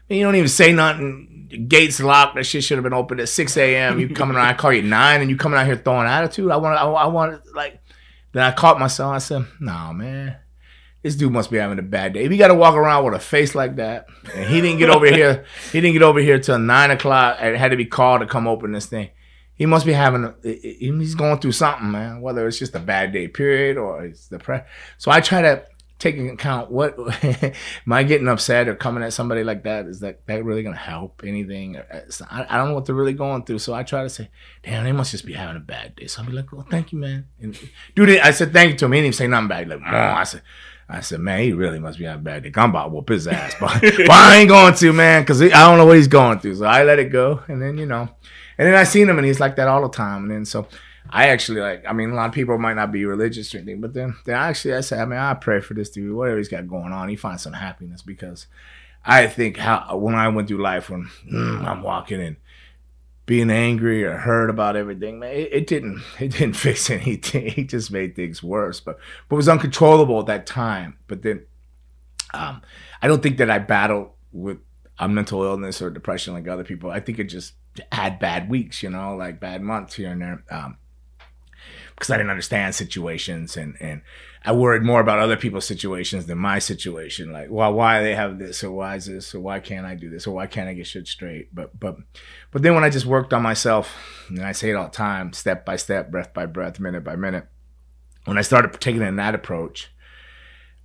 you don't even say nothing. Gates locked. That shit should have been open at six a.m. You coming around? I call you at nine, and you coming out here throwing attitude. I want, I, I want, like. Then I caught myself. I said, "Nah, man." This dude must be having a bad day. If he got to walk around with a face like that, and he didn't get over here, he didn't get over here till nine o'clock. and had to be called to come open this thing he must be having a, he's going through something man whether it's just a bad day period or it's depressed so i try to take into account what am i getting upset or coming at somebody like that? Is that that really gonna help anything? It's- uh, I, I don't know what they're really going through so i try to say damn they must just be having a bad day. So i'll be like well thank you man. And dude i said thank you to him. He didn't even say nothing back. Like i said I said, man, he really must be having a bad day. I'm about to whoop his ass, but, but I ain't going to, man, because I don't know what he's going through. So I let it go, and then you know, and then I seen him, and he's like that all the time. And then so I actually like, I mean, a lot of people might not be religious or anything, but then, then actually I said, I mean, I pray for this dude, whatever he's got going on, he finds some happiness because I think how when I went through life, when mm, I'm walking in, being angry or hurt about everything, man, it, it didn't, it didn't fix anything. It just made things worse. But, but was uncontrollable at that time. But then, um, I don't think that I battled with a mental illness or depression like other people. I think it just had bad weeks, you know, like bad months here and there. Um, because I didn't understand situations and, and I worried more about other people's situations than my situation. Like, well, why they have this or why is this or why can't I do this or why can't I get shit straight? But but but then when I just worked on myself, and I say it all the time, step by step, breath by breath, minute by minute, when I started taking in that approach,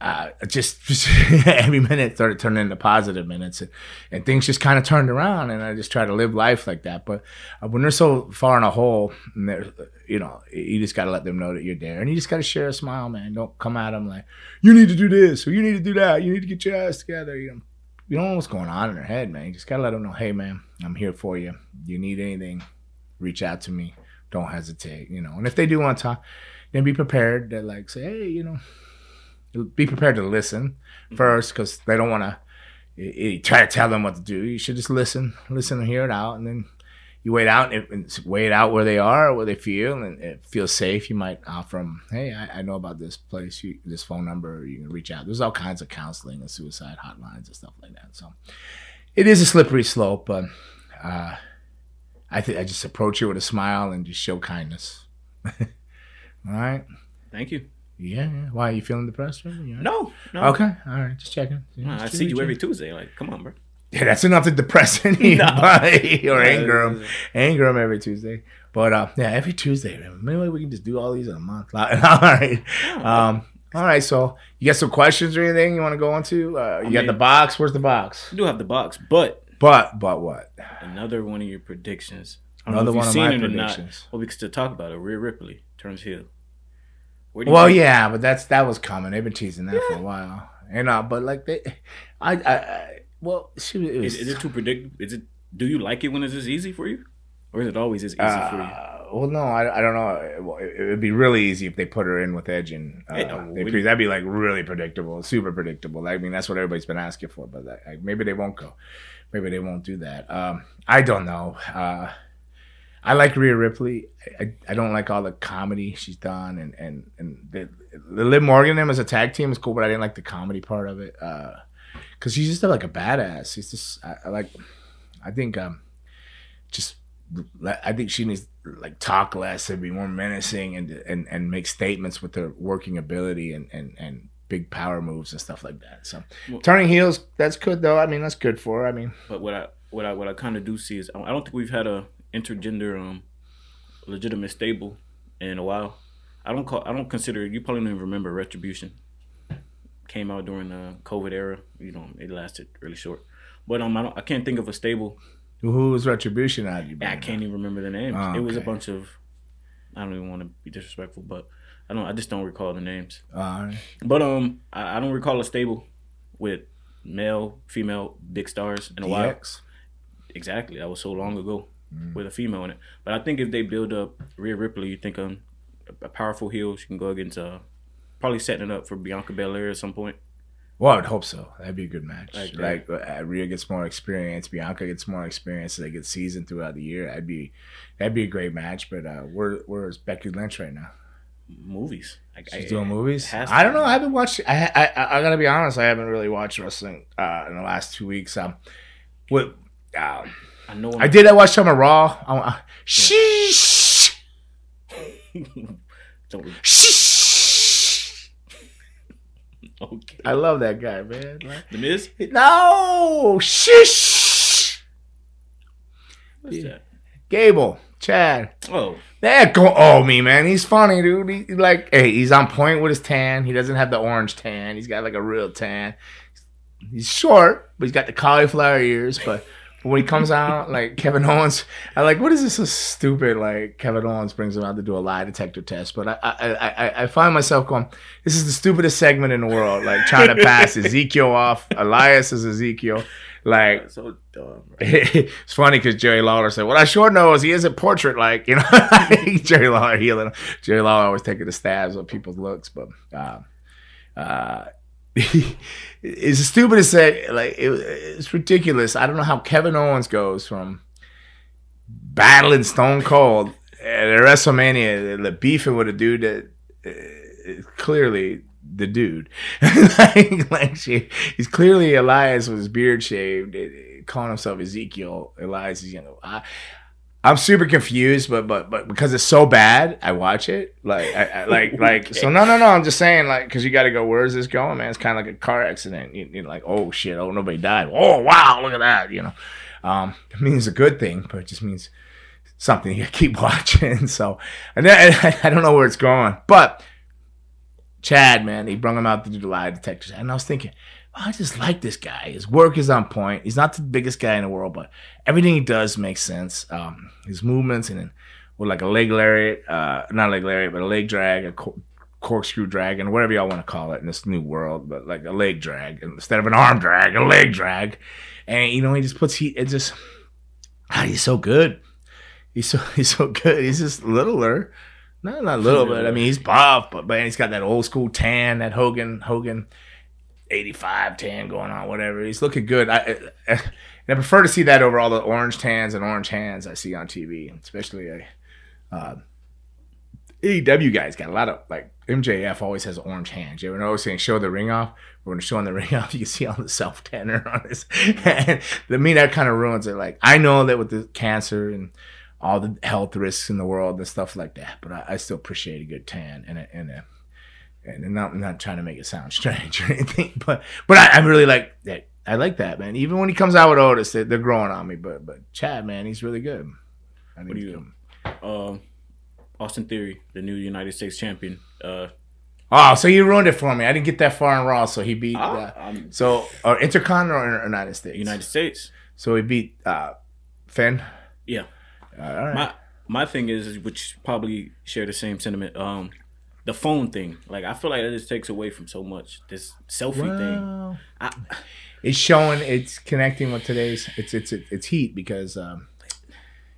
uh, just, just every minute started turning into positive minutes and, and things just kind of turned around and I just try to live life like that. But uh, when they're so far in a hole, and they're, you know, you just got to let them know that you're there and you just got to share a smile, man. Don't come at them like, you need to do this or you need to do that. You need to get your ass together. You know, you don't know what's going on in their head, man. You just got to let them know, hey, man, I'm here for you. You need anything, reach out to me. Don't hesitate, you know. And if they do want to talk, then be prepared to like say, hey, you know, be prepared to listen first because they don't want to try to tell them what to do. You should just listen, listen and hear it out, and then you wait out and wait out where they are, where they feel, and it feels safe. You might offer them, "Hey, I, I know about this place, you, this phone number. You can reach out." There's all kinds of counseling and suicide hotlines and stuff like that. So it is a slippery slope, but uh, I think I just approach it with a smile and just show kindness. all right. Thank you. Yeah, yeah. Why are you feeling depressed? Right? Yeah. No, no. Okay, all right. Just checking. No, Just I checking, see you checking. every Tuesday. Like, come on, bro. Yeah, that's enough to depress anybody or anger them. Anger them every Tuesday. But uh, yeah, every Tuesday. Man. Maybe we can just do all these in a month. all right. Um, all right. So you got some questions or anything you want to go into? Uh, you got mean- the box. Where's the box? You do have the box, but But but what? another one of your predictions. I Another know one of my or not. predictions. Well, we can still talk about it. Rhea Ripley turns heel. Where do you Well, think- yeah, but that's that was coming. They've been teasing that for a while. And uh, but like they, I, I, I well, it was. Is, is it too predictable? Is it? Do you like it when it's this easy for you, or is it always as easy for you? Uh, well, no, I, I don't know. It, it would be really easy if they put her in with Edge and uh, Hey, no, they that'd be like really predictable, super predictable. I mean, that's what everybody's been asking for, but like, maybe they won't go. Maybe they won't do that. Um, I don't know. Uh, I like Rhea Ripley. I, I don't like all the comedy she's done, and and and the, the Liv Morgan and them as a tag team is cool, but I didn't like the comedy part of it because she's just like a badass. She's just I, I like. I think um, just I think she needs like talk less and be more menacing and and and make statements with her working ability and and and big power moves and stuff like that. So Well- turning heels, that's good though. I mean, that's good for her. I mean, But what I what I what I kind of do see is I don't think we've had a intergender um legitimate stable in a while. I don't call I don't consider you probably don't even remember Retribution came out during the COVID era. You know, it lasted really short. But um, I, don't, I can't think of a stable. who was Retribution out? You I can't even remember the names. Oh, It was a bunch of. I don't even want to be disrespectful, but I don't. I just don't recall the names. All right. But um, I, I don't recall a stable with male, female, big stars in a while. Exactly. That was so long ago Mm. with a female in it. But I think if they build up Rhea Ripley, you think um, a powerful heel, she can go against uh, probably setting it up for Bianca Belair at some point. Well, I would hope so. That'd be a good match. Like Like, uh, Rhea gets more experience, Bianca gets more experience, so they get seasoned throughout the year. That'd be that'd be a great match. But uh, where where's Becky Lynch right now? Movies. Like, She's I- doing movies. it has to I don't know. I haven't watched. I, I I I gotta be honest. I haven't really watched wrestling uh, in the last two weeks. Um, what? Uh, I know. I did. I watched some of Raw. I, I, sheesh. Don't, Sheesh. okay. I love that guy, man. The Miz. no, shish. What's Yeah. that? Gable, Chad. Oh, That go. Oh, me man, he's funny, dude. He, like, hey, he's on point with his tan. He doesn't have the orange tan. He's got like a real tan. He's short, but he's got the cauliflower ears. But when he comes out, like Kevin Owens, I like, what is this so stupid? Like Kevin Owens brings him out to do a lie detector test. But I, I, I, I- find myself going, this is the stupidest segment in the world. Like trying to pass Ezekiel off. Elias is Ezekiel. Like that's so dumb. Bro. it's funny because Jerry Lawler said, "What I sure know is he isn't portrait like." You know, Jerry Lawler healing. Jerry Lawler always taking the stabs at people's looks, but uh, uh, it's stupid to say. Like it, it's ridiculous. I don't know how Kevin Owens goes from battling Stone Cold at WrestleMania, the beefing with a dude that uh, clearly the dude. like, like she, he's clearly Elias with his beard shaved, eh, calling himself Ezekiel. Elias is, you know, I, I'm super confused, but but but because it's so bad, I watch it. Like I, I like like so. No no no. I'm just saying like because you got to go. Where is this going, man? It's kind of like a car accident. You, you're like, oh shit, oh nobody died. Oh wow, look at that. You know, um, it means a good thing, but it just means something you keep watching. So and then, I don't know where it's going, but Chad, man, he brung him out to do the lie detectors, and I was thinking, I just like this guy. His work is on point. He's not the biggest guy in the world, but everything he does makes sense. Um, his movements and with like a leg lariat, uh, not a leg lariat, but a leg drag, a cor- corkscrew drag, and whatever y'all want to call it in this new world, but like a leg drag instead of an arm drag, a leg drag, and you know he just puts he it just, ah, he's so good. He's so he's so good. He's just littler. No, not little, but I mean he's buff, but but he's got that old school tan, that Hogan Hogan, eighty five tan going on, whatever. He's looking good. I, I, I prefer to see that over all the orange tans and orange hands I see on TV, especially a uh, AEW guys got a lot of like MJF always has orange hands. You ever notice saying show the ring off? When they're showing the ring off, you can see all the self tanner on his hand. I mean that kind of ruins it. Like I know that with the cancer and all the health risks in the world and stuff like that. But I, I still appreciate a good tan and a, and a, and not not trying to make it sound strange or anything. But but I, I really like that. I like that man. Even when he comes out with Otis, they, are growing on me. But but Chad man, he's really good. I what do you? Um, Austin Theory, the new United States champion. Uh, Oh, so you ruined it for me. I didn't get that far in Raw, so he beat. Uh, um, so, or Intercontinental or United States? United States. So he beat uh, Finn. Yeah. My my thing is, which probably share the same sentiment. Um, the phone thing, like I feel like it just takes away from so much. This selfie well, thing, I, it's showing, it's connecting with today's. It's it's it's heat because um,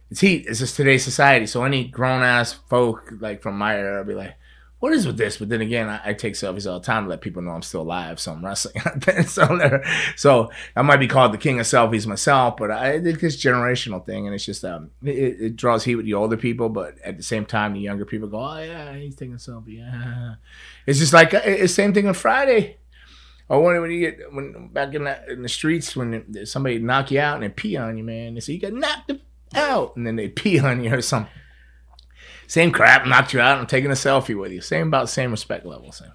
it's heat. It's just today's society. So any grown ass folk like from my era be like, what is with this? But then again, I, I, take selfies all the time to let people know I'm still alive. So I'm wrestling. so, so I might be called the king of selfies myself, but I think this generational thing, and it's just um, it, it, draws heat with the older people, but at the same time, the younger people go, oh yeah, he's taking a selfie. Yeah. It's just like uh, it's same thing on Friday. Or when, when you get when back in the, in the streets when somebody knock you out and they pee on you, man, they say you got knocked out, and then they pee on you or something same crap, knocked you out. I'm taking a selfie with you. Same about same respect level. Same.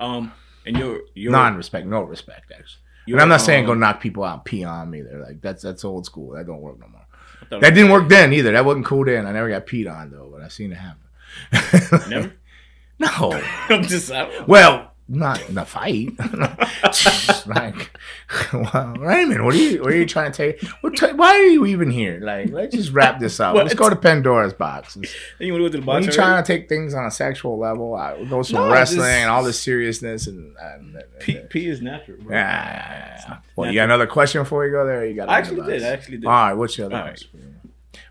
Um, and you're, you're non-respect, no respect actually. And I'm not um, saying go knock people out, pee on me. Either. Like that's that's old school. That don't work no more. That didn't work then either. That wasn't cool then. I never got peed on though, but I seen it happen. Never. no. I'm just. well, not in the fight. like, well, Raymond, what are you? What are you trying to take? T- why are you even here? Like, let's just wrap this up. let's go to Pandora's box. you want to go to the box? Are you trying to take things on a sexual level? I go some no, wrestling just, and all this seriousness and. and, and P, P is natural. Bro. Yeah, yeah, yeah. Well, you got another question before we go there? you got. I actually did. I actually did. All right, what's your other question?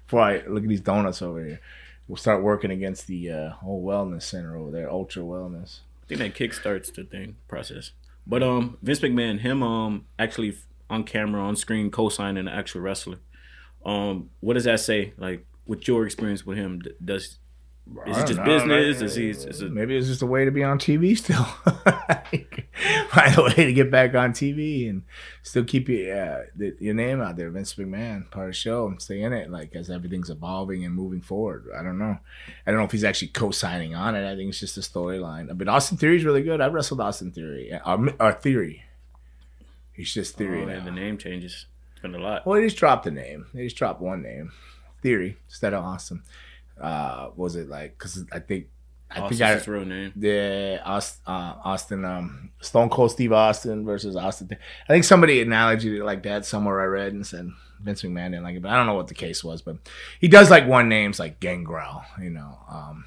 Before I look at these donuts over here, we'll start working against the uh, whole wellness center over there, Ultra Wellness think that kickstarts the thing process. But um, Vince McMahon, him um, actually on camera, on screen, co-signing an actual wrestler. Um, what does that say? Like, with your experience with him, does is it just know, business? Is he? Is it... Maybe it's just a way to be on TV still. Find a way to get back on TV and still keep your uh, the, your name out there, Vince McMahon, part of the show, and stay in it. Like as everything's evolving and moving forward. I don't know. I don't know if he's actually co-signing on it. I think it's just a storyline. But Austin Theory is really good. I wrestled Austin Theory. Our, our Theory. He's just Theory. Oh, and the name changes. It's been a lot. Well, they just dropped the name. They just dropped one name, Theory, instead of Austin uh, was it like? Because I think I Austin's think I, his real name. Yeah, Austin, uh, Austin um, Stone Cold Steve Austin versus Austin. I think somebody analogied it like that somewhere I read and said Vince McMahon didn't like it, but I don't know what the case was. But he does like one names like Gangrel, you know, um,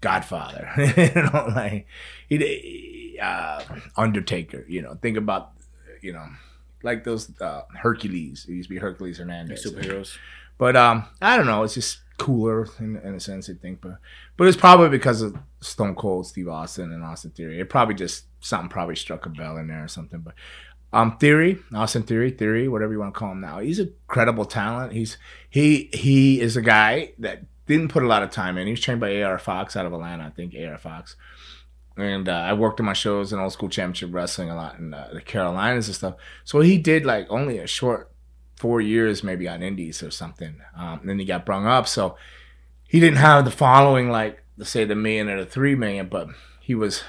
Godfather, you know, like he, uh, Undertaker. You know, think about you know, like those uh, Hercules. It used to be Hercules Hernandez. superheroes. But um, I don't know. It's just cooler in, in a sense, I think. But but it's probably because of Stone Cold Steve Austin and Austin Theory. It probably just something probably struck a bell in there or something. But um, Theory, Austin Theory, Theory, whatever you want to call him now. He's a credible talent. He's he he is a guy that didn't put a lot of time in. He was trained by AR Fox out of Atlanta, I think AR Fox. And uh, I worked in my shows in old school championship wrestling a lot in uh, the Carolinas and stuff. So he did like only a short four years maybe on indies or something. Um, then he got brung up, so he didn't have the following like let's say the million or the three million, but he was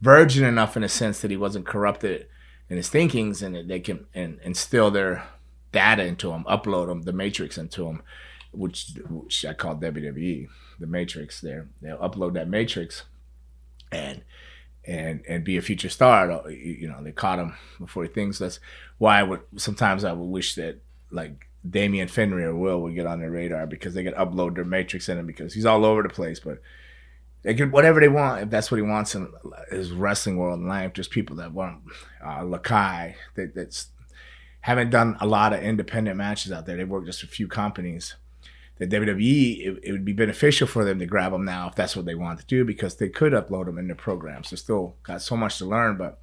virgin enough in a sense that he wasn't corrupted in his thinkings, and they can and instill their data into him, upload them, the matrix into him, which which I call WWE, the matrix. There, they'll upload that matrix, and and and be a future star. You know, they caught him before he thinks. That's why I would sometimes I would wish that like Damian Finley or Will would get on their radar because they could upload their matrix in him because he's all over the place. But they can whatever they want if that's what he wants in his wrestling world in life. Just people that want uh, Lakai that that's haven't done a lot of independent matches out there. They work just a few companies. The WWE, it, it, would be beneficial for them to grab them now if that's what they want to do because they could upload them in their programs. They still got so much to learn, but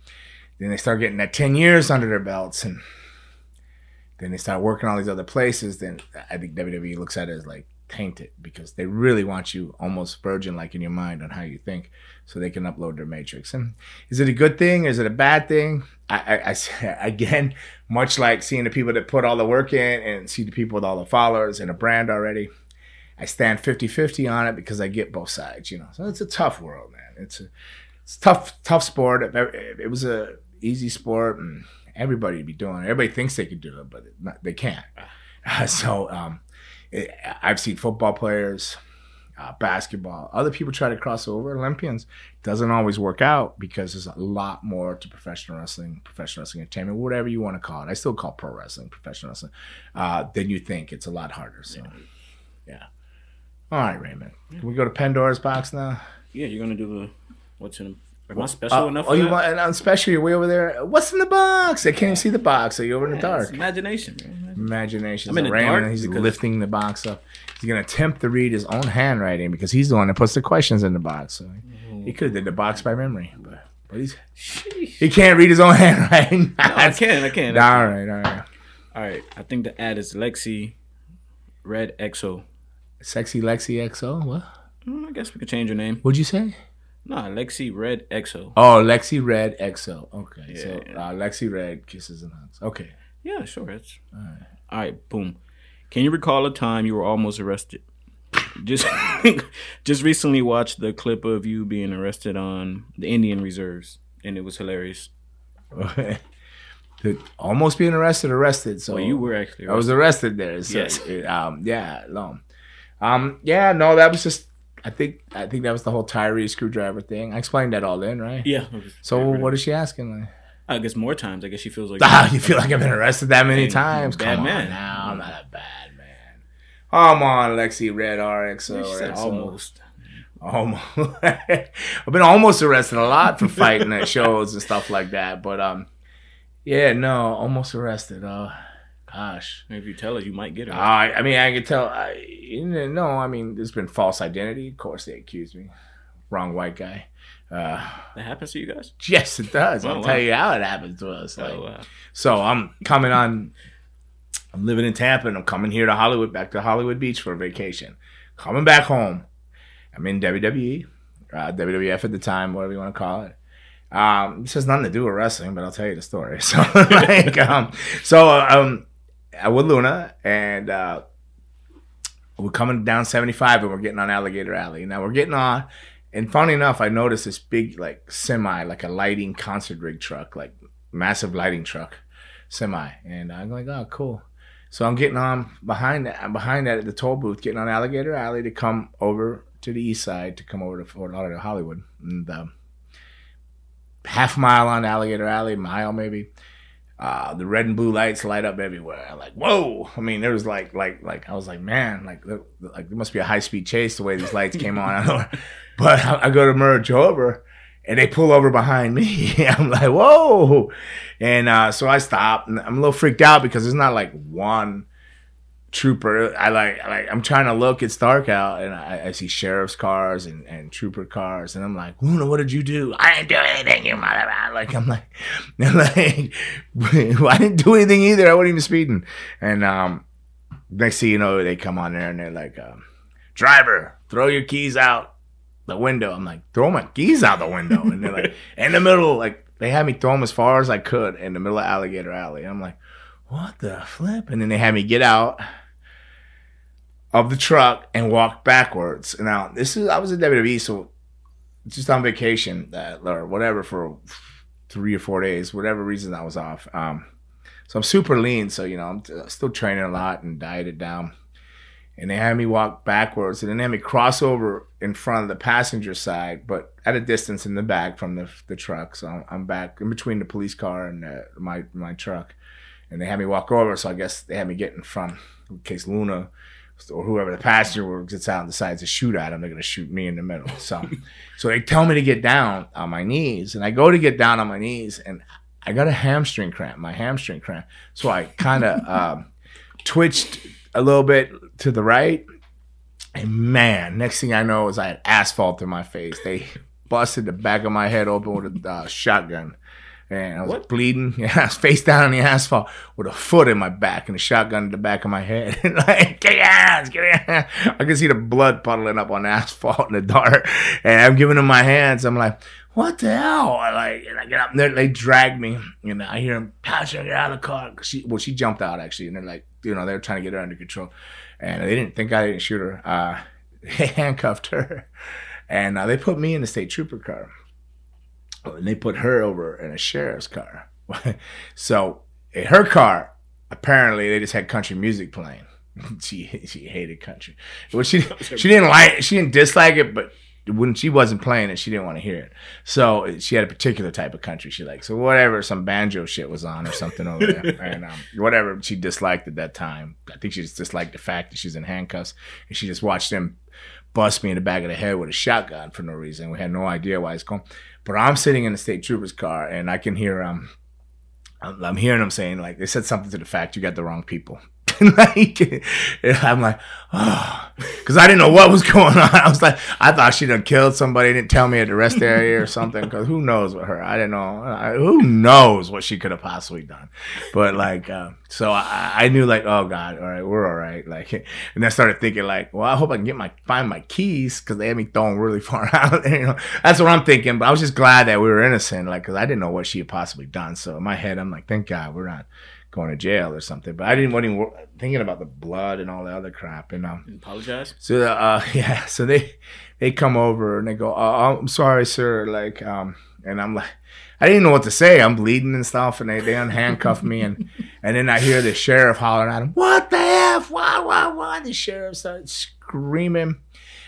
then they start getting that 10 years under their belts and then they start working all these other places. Then I think WWE looks at it as like tainted because they really want you almost virgin like in your mind on how you think so they can upload their matrix. And is it a good thing? Is it a bad thing? I, I, I, again, much like seeing the people that put all the work in and see the people with all the followers and a brand already, I stand 50 50 on it because I get both sides, you know. So it's a tough world, man. It's a, it's tough, tough sport. It was a easy sport and everybody would be doing it. Everybody thinks they could do it, but not, they can't. so um, it, I've seen football players uh, basketball. Other people try to cross over. Olympians doesn't always work out because there's a lot more to professional wrestling, professional wrestling entertainment, whatever you want to call it. I still call pro wrestling professional wrestling. Uh, than you think. It's a lot harder. So, yeah. yeah. All right, Raymond. Can we go to Pandora's box now? Yeah, you're gonna do the what's in. Am I special uh, enough? Oh, you want? And I'm special. You're way over there. What's in the box? I can't see the box. Are you over in the dark? imagination. Man. Imagination. I'm in the Raymond, dark he's because- lifting the box up. He's gonna attempt to read his own handwriting because he's the one that puts the questions in the box. So he could have did the box by memory, but, but he's he can't read his own handwriting. No, I can. I can. all right, all right. All right. I think the ad is Lexi Red XO. Sexy Lexi XO. What? Mm, I guess we could change her name. What'd you say? Nah, Lexi Red XO. Oh, Lexi Red XO. Okay, so Yeah. uh, Lexi Red kisses and hugs. Okay. Yeah, sure. It's all right. Boom. Can you recall a time you were almost arrested? Just, just recently watched the clip of you being arrested on the Indian reserves, and it was hilarious. The- Almost being arrested, arrested. So Well, you were actually. I was arrested there. So, Yes. it, um, yeah, no. Um, yeah, no, that was just. I think I think that was the whole Tyree screwdriver thing. I explained that all in, right? Yeah. So what is she asking? Like, I guess more times. I guess she feels like. ah, you feel like I've been arrested that many times? bad Come man. on now, I'm not a bad man. Come on, Lexi Red RXO. She said XO. almost. Almost. I've been almost arrested a lot for fighting at shows and stuff like that. But um, yeah, no, almost arrested. Uh, gosh. If you tell us, you might get her. I, I mean, I can tell. I, no, I mean, there's been false identity. Of course, they accused me. Wrong white guy. Uh, that happens to you guys. yes, it does. I'll Oh, tell you how it happens to us. Like, Oh, wow. so I'm coming on. I'm living in Tampa, and I'm coming here to Hollywood, back to Hollywood Beach for a vacation. Coming back home, I'm in WWE, uh, WWF at the time, whatever you want to call it. Um, this has nothing to do with wrestling, but I'll tell you the story. So, like, um, so um, with Luna, and uh, we're coming down 75, and we're getting on Alligator Alley. Now we're getting on, and funny enough, I noticed this big like semi, like a lighting concert rig truck, like massive lighting truck semi, and I'm like, oh, cool. So I'm getting on behind that. I'm behind that at the toll booth, getting on Alligator Alley to come over to the east side to come over to Fort Lauderdale, Hollywood, and um, half mile on Alligator Alley, mile maybe. Uh, the red and blue lights light up everywhere. I'm like, whoa! I mean, there was like, like, like I was like, man, like, like there must be a high speed chase the way these lights came on. But I, I go to merge over, and they pull over behind me. I'm like, whoa! And uh, so I stop, and I'm a little freaked out because there's not like one trooper. I like, I like I'm trying to look. It's dark out, and I, I see sheriff's cars and, and trooper cars, and I'm like, Luna, what did you do? I didn't do anything, you mother. Like I'm like, I'm like, I didn't do anything either. I wasn't even speeding. And um, next thing you know, they come on there and they're like, um, driver, throw your keys out the window. I'm like, throw my keys out the window, and they're like, in the middle, like they had me throw them as far as I could in the middle of Alligator Alley. I'm like, what the flip? And then they had me get out of the truck and walk backwards. Now this is I was in WWE, so just on vacation uh, or whatever for three or four days, whatever reason I was off. Um, so I'm super lean, so you know I'm t- still training a lot and dieted down. and they had me walk backwards, and then they had me cross over in front of the passenger side, but at a distance in the back from the the truck. So I'm, I'm back in between the police car and uh, my my truck, and they had me walk over. So I guess they had me get in front in case Luna or whoever the passenger gets out and decides to shoot at him, they're gonna shoot me in the middle. So, so they tell me to get down on my knees, and I go to get down on my knees, and I got a hamstring cramp, my hamstring cramp. So I kind of um, twitched a little bit to the right, and man, next thing I know is I had asphalt in my face. They busted the back of my head open with a uh, shotgun. And I was What? bleeding. Yeah, I was face down on the asphalt with a foot in my back and a shotgun in the back of my head. And like, get your hands, get your hands. I can see the blood puddling up on the asphalt in the dark. And I'm giving them my hands. I'm like, what the hell? I like, and I get up and they, they drag me. And I hear them, Tasha, get out of the car. She, well, she jumped out actually. And they're like, you know, they're trying to get her under control. And they didn't think I didn't shoot her. Uh, they handcuffed her. And uh, they put me in the state trooper car and they put her over in a sheriff's car. so in her car, apparently they just had country music playing. she she hated country. Well, she she didn't like she didn't dislike it, but when she wasn't playing it, she didn't want to hear it. So she had a particular type of country she liked. So whatever, some banjo shit was on or something over there, and um, whatever she disliked at that time. I think she just disliked the fact that she's in handcuffs, and she just watched them bust me in the back of the head with a shotgun for no reason. We had no idea why it's going. But I'm sitting in the state trooper's car, and I can hear um, I'm, I'm hearing them saying like they said something to the fact you got the wrong people. like, I'm like, oh, because I didn't know what was going on. I was like, I thought she done killed somebody. Didn't tell me at the rest area or something. Because who knows what her? I didn't know. I, who knows what she could have possibly done? But like, uh, so I, I knew like, oh god, all right, we're all right. Like, and I started thinking like, well, I hope I can get my find my keys because they had me thrown really far out. you know, that's what I'm thinking. But I was just glad that we were innocent, like, because I didn't know what she had possibly done. So in my head, I'm like, thank God we're not going to jail or something. But I didn't want even thinking about the blood and all the other crap. And um, Apologize. so uh, yeah, so they they come over and they go, oh, "I'm sorry, sir." Like, um, and I'm like, I didn't know what to say. I'm bleeding and stuff, and they they unhandcuff me, and and then I hear the sheriff hollering at him, "What the f? Why? Why? Why?" The sheriff started screaming,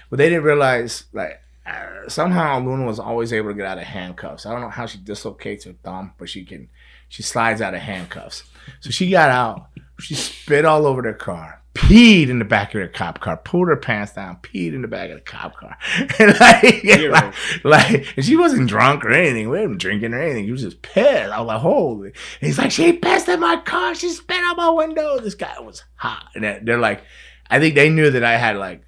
but they didn't realize like. Uh, somehow Luna was always able to get out of handcuffs. I don't know how she dislocates her thumb, but she can. She slides out of handcuffs. So she got out. She spit all over the car, peed in the back of the cop car, pulled her pants down, peed in the back of the cop car. and like, Hero. like, like, and she wasn't drunk or anything. We wasn't drinking or anything. She was just pissed. I was like, holy. And he's like, she pissed in my car. She spit out my window. This guy was hot. And they're like, I think they knew that I had like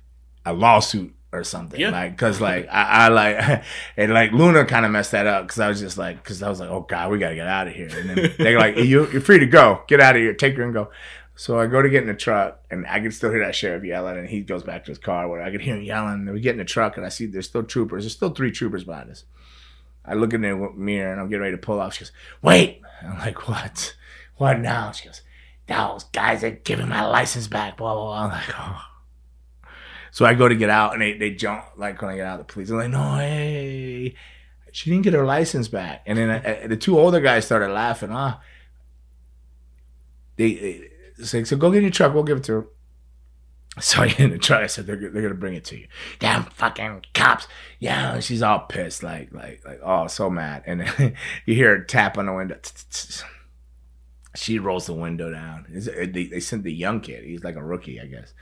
a lawsuit or something. Yeah. Like, cause like, I, I like, and like Luna kind of messed that up. Cause I was just like, cause I was like, oh God, we got to get out of here. And then they're like, you, you're free to go. Get out of here. Take her and go. So I go to get in the truck, and I can still hear that sheriff yelling, and he goes back to his car where I can hear him yelling. And we get in the truck, and I see there's still troopers. There's still three troopers behind us. I look in the mirror, and I'm getting ready to pull off. She goes, "Wait!" I'm like, "What? What now?" She goes, "Those guys are giving my license back." Blah blah. blah. I'm like, "Oh." So I go to get out, and they they jump like when I get out. Of the police are like, "No, hey." She didn't get her license back, and then uh, the two older guys started laughing. Ah, they, they say, so go get your truck. We'll give it to her. So I get in the truck. I said, they're, they're gonna bring it to you. Damn fucking cops. Yeah, and she's all pissed, like, like, like, oh, so mad. And you hear a tap on the window. She rolls the window down. They sent the young kid. He's like a rookie, I guess.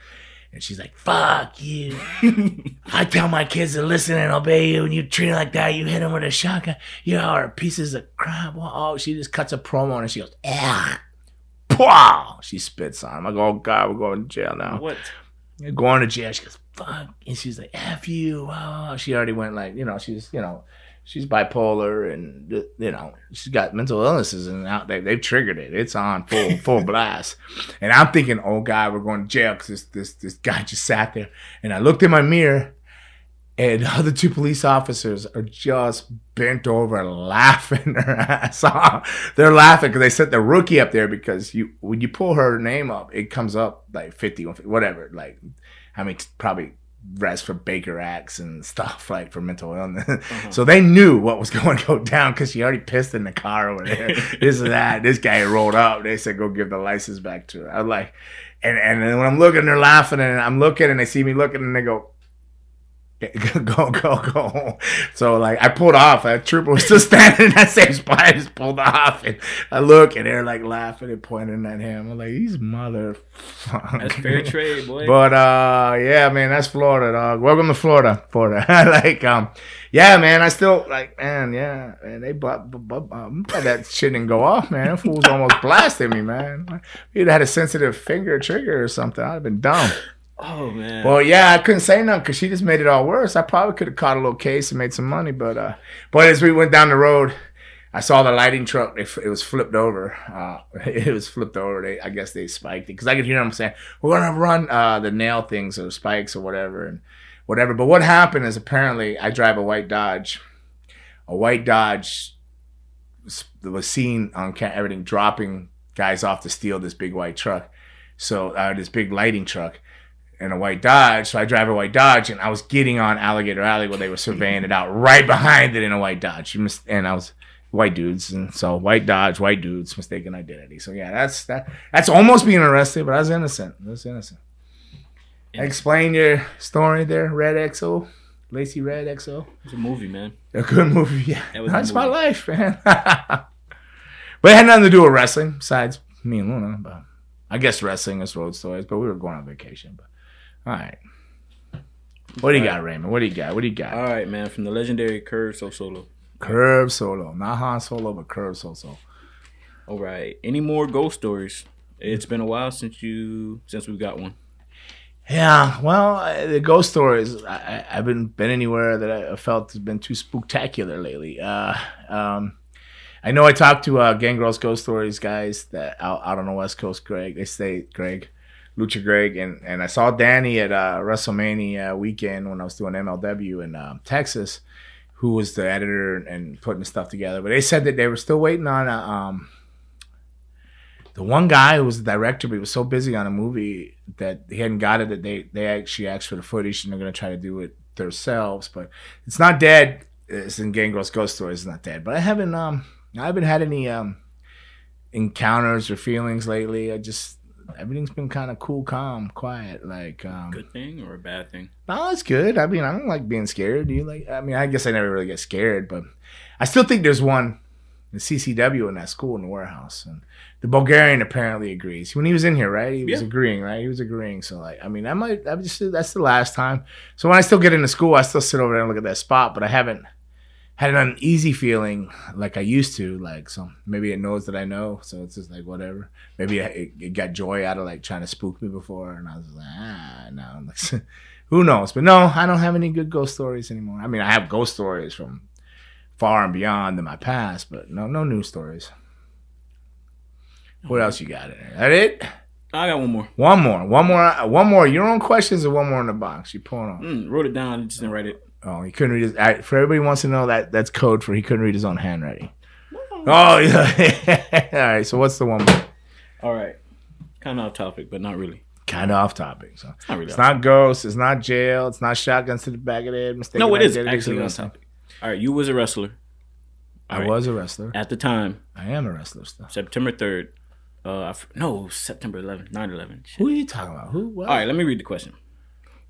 And she's like, fuck you. I tell my kids to listen and obey you, and you treat it like that. You hit them with a shotgun. You are pieces of crap. Oh, she just cuts a promo and she goes, ah. Wow! She spits on him. I go, oh God, we're going to jail now. What? Going to jail. She goes, fuck. And she's like, F you. Oh, she already went like, you know, she's, you know, she's bipolar and, you know, she's got mental illnesses and out they, they've triggered it. It's on full, full blast. And I'm thinking, oh God, we're going to jail because this, this, this guy just sat there. And I looked in my mirror and the other two police officers are just bent over laughing their ass off. They're laughing because they set the rookie up there because you when you pull her name up, it comes up like 50, whatever. Like, I mean, probably rest for Baker acts and stuff like for mental illness. Uh-huh. So they knew what was going to go down because she already pissed in the car over there. this and that. This guy rolled up. They said, go give the license back to her. I was like, and, and then when I'm looking, they're laughing and I'm looking and they see me looking and they go, go, go, go. So like I pulled off. A trooper was still standing in that same spot. I just pulled off and I look and they're like laughing and pointing at him. I'm like, these mother. That's fair trade, boy. But uh, yeah, man, that's Florida, dog. Welcome to Florida, Florida. like, um, yeah, man, I still like, man, yeah, man, they but, but, um, that shit didn't go off, man. That fool's almost blasted me, man. He'd had a sensitive finger trigger or something, I'd have been dumb. Oh man. Well, yeah, I couldn't say nothing because she just made it all worse. I probably could have caught a little case and made some money, but uh, but as we went down the road, I saw the lighting truck. It, it was flipped over. Uh, it was flipped over. They, I guess they spiked it because I could hear them saying, "We're gonna run uh, the nail things or spikes or whatever and whatever." But what happened is apparently I drive a white Dodge. A white Dodge was- seen on ca- everything dropping guys off to steal this big white truck. So uh, this big lighting truck in a white Dodge. So I drive a white Dodge, and I was getting on Alligator Alley while they were surveying it out right behind it in a white Dodge. Mis- And I was white dudes, and so white Dodge, white dudes, mistaken identity. So yeah, that's that. That's almost being arrested, but I was innocent. I was innocent. Explain your story there, Red XO, Lacey Red XO. It's a movie, man. A good movie, yeah. That was That's my life, man. but it had nothing to do with wrestling, besides me and Luna. But I guess wrestling is road stories. But we were going on vacation. But all right, what do you got, Raymond? What do you got? What do you got? All right, man. From the legendary Curve So Solo. Curve Solo, not Han Solo, but Curve Solo. All right. Any more ghost stories? It's been a while since you since we've got one. Yeah, well, the ghost stories. I, I haven't been anywhere that I felt has been too spooktacular lately. Uh, um, I know I talked to uh, Gangrel's Ghost Stories guys that out, out on the West Coast. Greg, they say Greg, Lucha Greg, and and I saw Danny at uh, WrestleMania weekend when I was doing MLW in uh, Texas, who was the editor and putting stuff together. But they said that they were still waiting on a. Um, the one guy who was the director, but he was so busy on a movie that he hadn't got it. That they they actually asked for the footage, and they're gonna try to do it themselves. But it's not dead. It's in Gangrel's Ghost Stories. It's not dead. But I haven't um I haven't had any um encounters or feelings lately. I just everything's been kind of cool, calm, quiet. Like um, Good thing or a bad thing? no, it's good. I mean, I don't like being scared. Do you like? I mean, I guess I never really get scared, but I still think there's one, the CCW in that school in the warehouse, and the Bulgarian apparently agrees. When he was in here, right? He was Yeah. agreeing, right? He was agreeing. So, like, I mean, I might. I just that's the last time. So when I still get into school, I still sit over there and look at that spot, but I haven't had an uneasy feeling like I used to. Like, so maybe it knows that I know, so it's just like whatever. Maybe it, it got joy out of like trying to spook me before, and I was like, ah, no. Who knows? But no, I don't have any good ghost stories anymore. I mean, I have ghost stories from far and beyond in my past, but no, no new stories. What else you got in there? That it? I got one more. One more, one more, one more. Your own questions or one more in the box? You pulling on? Mm, wrote it down. And just didn't write it. Oh, he couldn't read his. I, for everybody who wants to know that that's code for he couldn't read his own handwriting. Oh yeah. All right. So what's the one? All right. Kind of off topic, but not really. Kind of off topic. So Not really. it's not ghosts. It's not jail. It's not shotguns to the back of the head. Mistaken No, it is actually on topic. All right, you was a wrestler I All right. was a wrestler. at the time, I am a wrestler still. September third. Uh, no, September 11th, 9-11. Shit. Who are you talking about? Who? What? All right, let me read the question.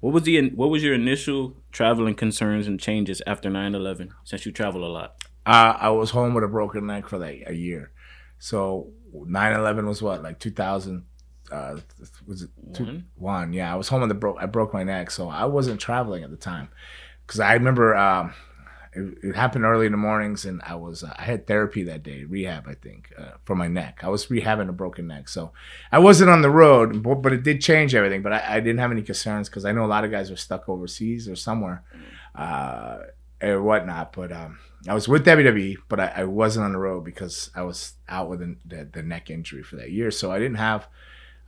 What was the what was your initial traveling concerns and changes after 9-11 since you travel a lot? Uh, I was home with a broken neck for like a year. So 9-11 was what, like 2000? Uh, was it two, One? one? Yeah, I was home with the broke. I broke my neck, so I wasn't traveling at the time. Because I remember um, it, it happened early in the mornings, and I was uh, I had therapy that day, rehab, I think, uh, for my neck. I was rehabbing a broken neck, so I wasn't on the road, but, but it did change everything. But I, I didn't have any concerns because I know a lot of guys are stuck overseas or somewhere. Uh, or whatnot. But um, I was with WWE, but I, I wasn't on the road because I was out with the, the, the neck injury for that year. So I didn't have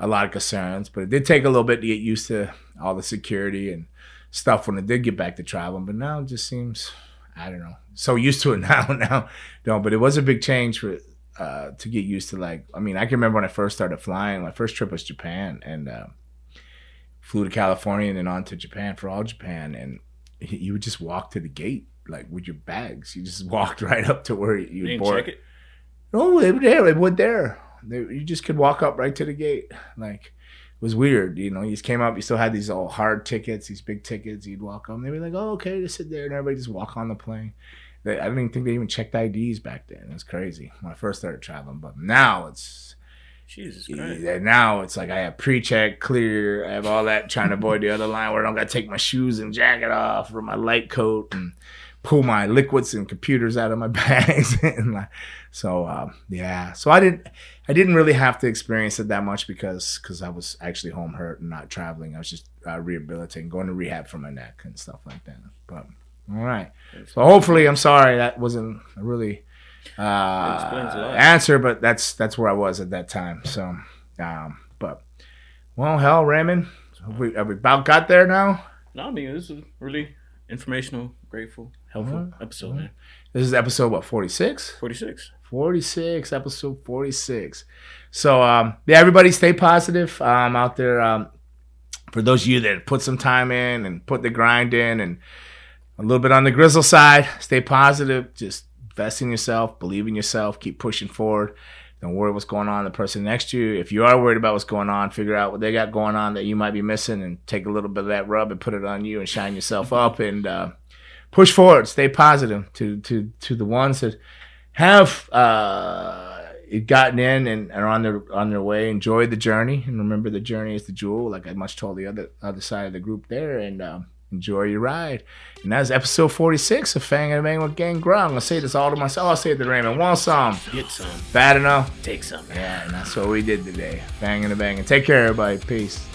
a lot of concerns, but it did take a little bit to get used to all the security and stuff when it did get back to traveling. But now it just seems, I don't know, so used to it now. Now, no, but it was a big change for uh, to get used to. Like, I mean, I can remember when I first started flying. My first trip was Japan, and uh, flew to California and then on to Japan for all Japan, and you would just walk to the gate like with your bags. You just walked right up to where you didn't board. check it. No, they were there. They were there. They, you just could walk up right to the gate. Like was weird. You know, you just came up. You still had these all hard tickets, these big tickets. You'd walk up. They'd be like, "Oh, okay, just sit there," and everybody just walk on the plane. They, I didn't even think they even checked IDs back then. It was crazy when I first started traveling. But now it's Jesus Christ. yeah, now it's like I have pre-check, clear. I have all that trying to avoid the other line where I don't got to take my shoes and jacket off or my light coat and pull my liquids and computers out of my bags. and like, so um, yeah, so I didn't I didn't really have to experience it that much because because I was actually home hurt and not traveling. I was just uh, rehabilitating, going to rehab for my neck and stuff like that. But all right, so hopefully, I'm sorry that wasn't a really uh, a answer, but that's that's where I was at that time. So, um, but well, hell, Raymond, have we, have we about got there now? No, I mean this is really informational, grateful, helpful episode, man. This is episode what 46? Forty six. 46 episode 46 so um yeah everybody stay positive um out there um for those of you that put some time in and put the grind in and a little bit on the grizzle side stay positive just invest in yourself believe in yourself keep pushing forward don't worry what's going on the person next to you if you are worried about what's going on figure out what they got going on that you might be missing and take a little bit of that rub and put it on you and shine yourself up and uh push forward stay positive to to to the ones that have uh, gotten in and are on their on their way. Enjoy the journey, and remember the journey is the jewel. Like I much told the other other side of the group there, and um, enjoy your ride. And that's episode forty six of Fang and Bang with Gangrel. I'm gonna say this all to myself. I'll say it to Raymond. Want some? Get some. Bad enough? Take some. Yeah, and that's what we did today. Bang and a bang. And take care, everybody. Peace.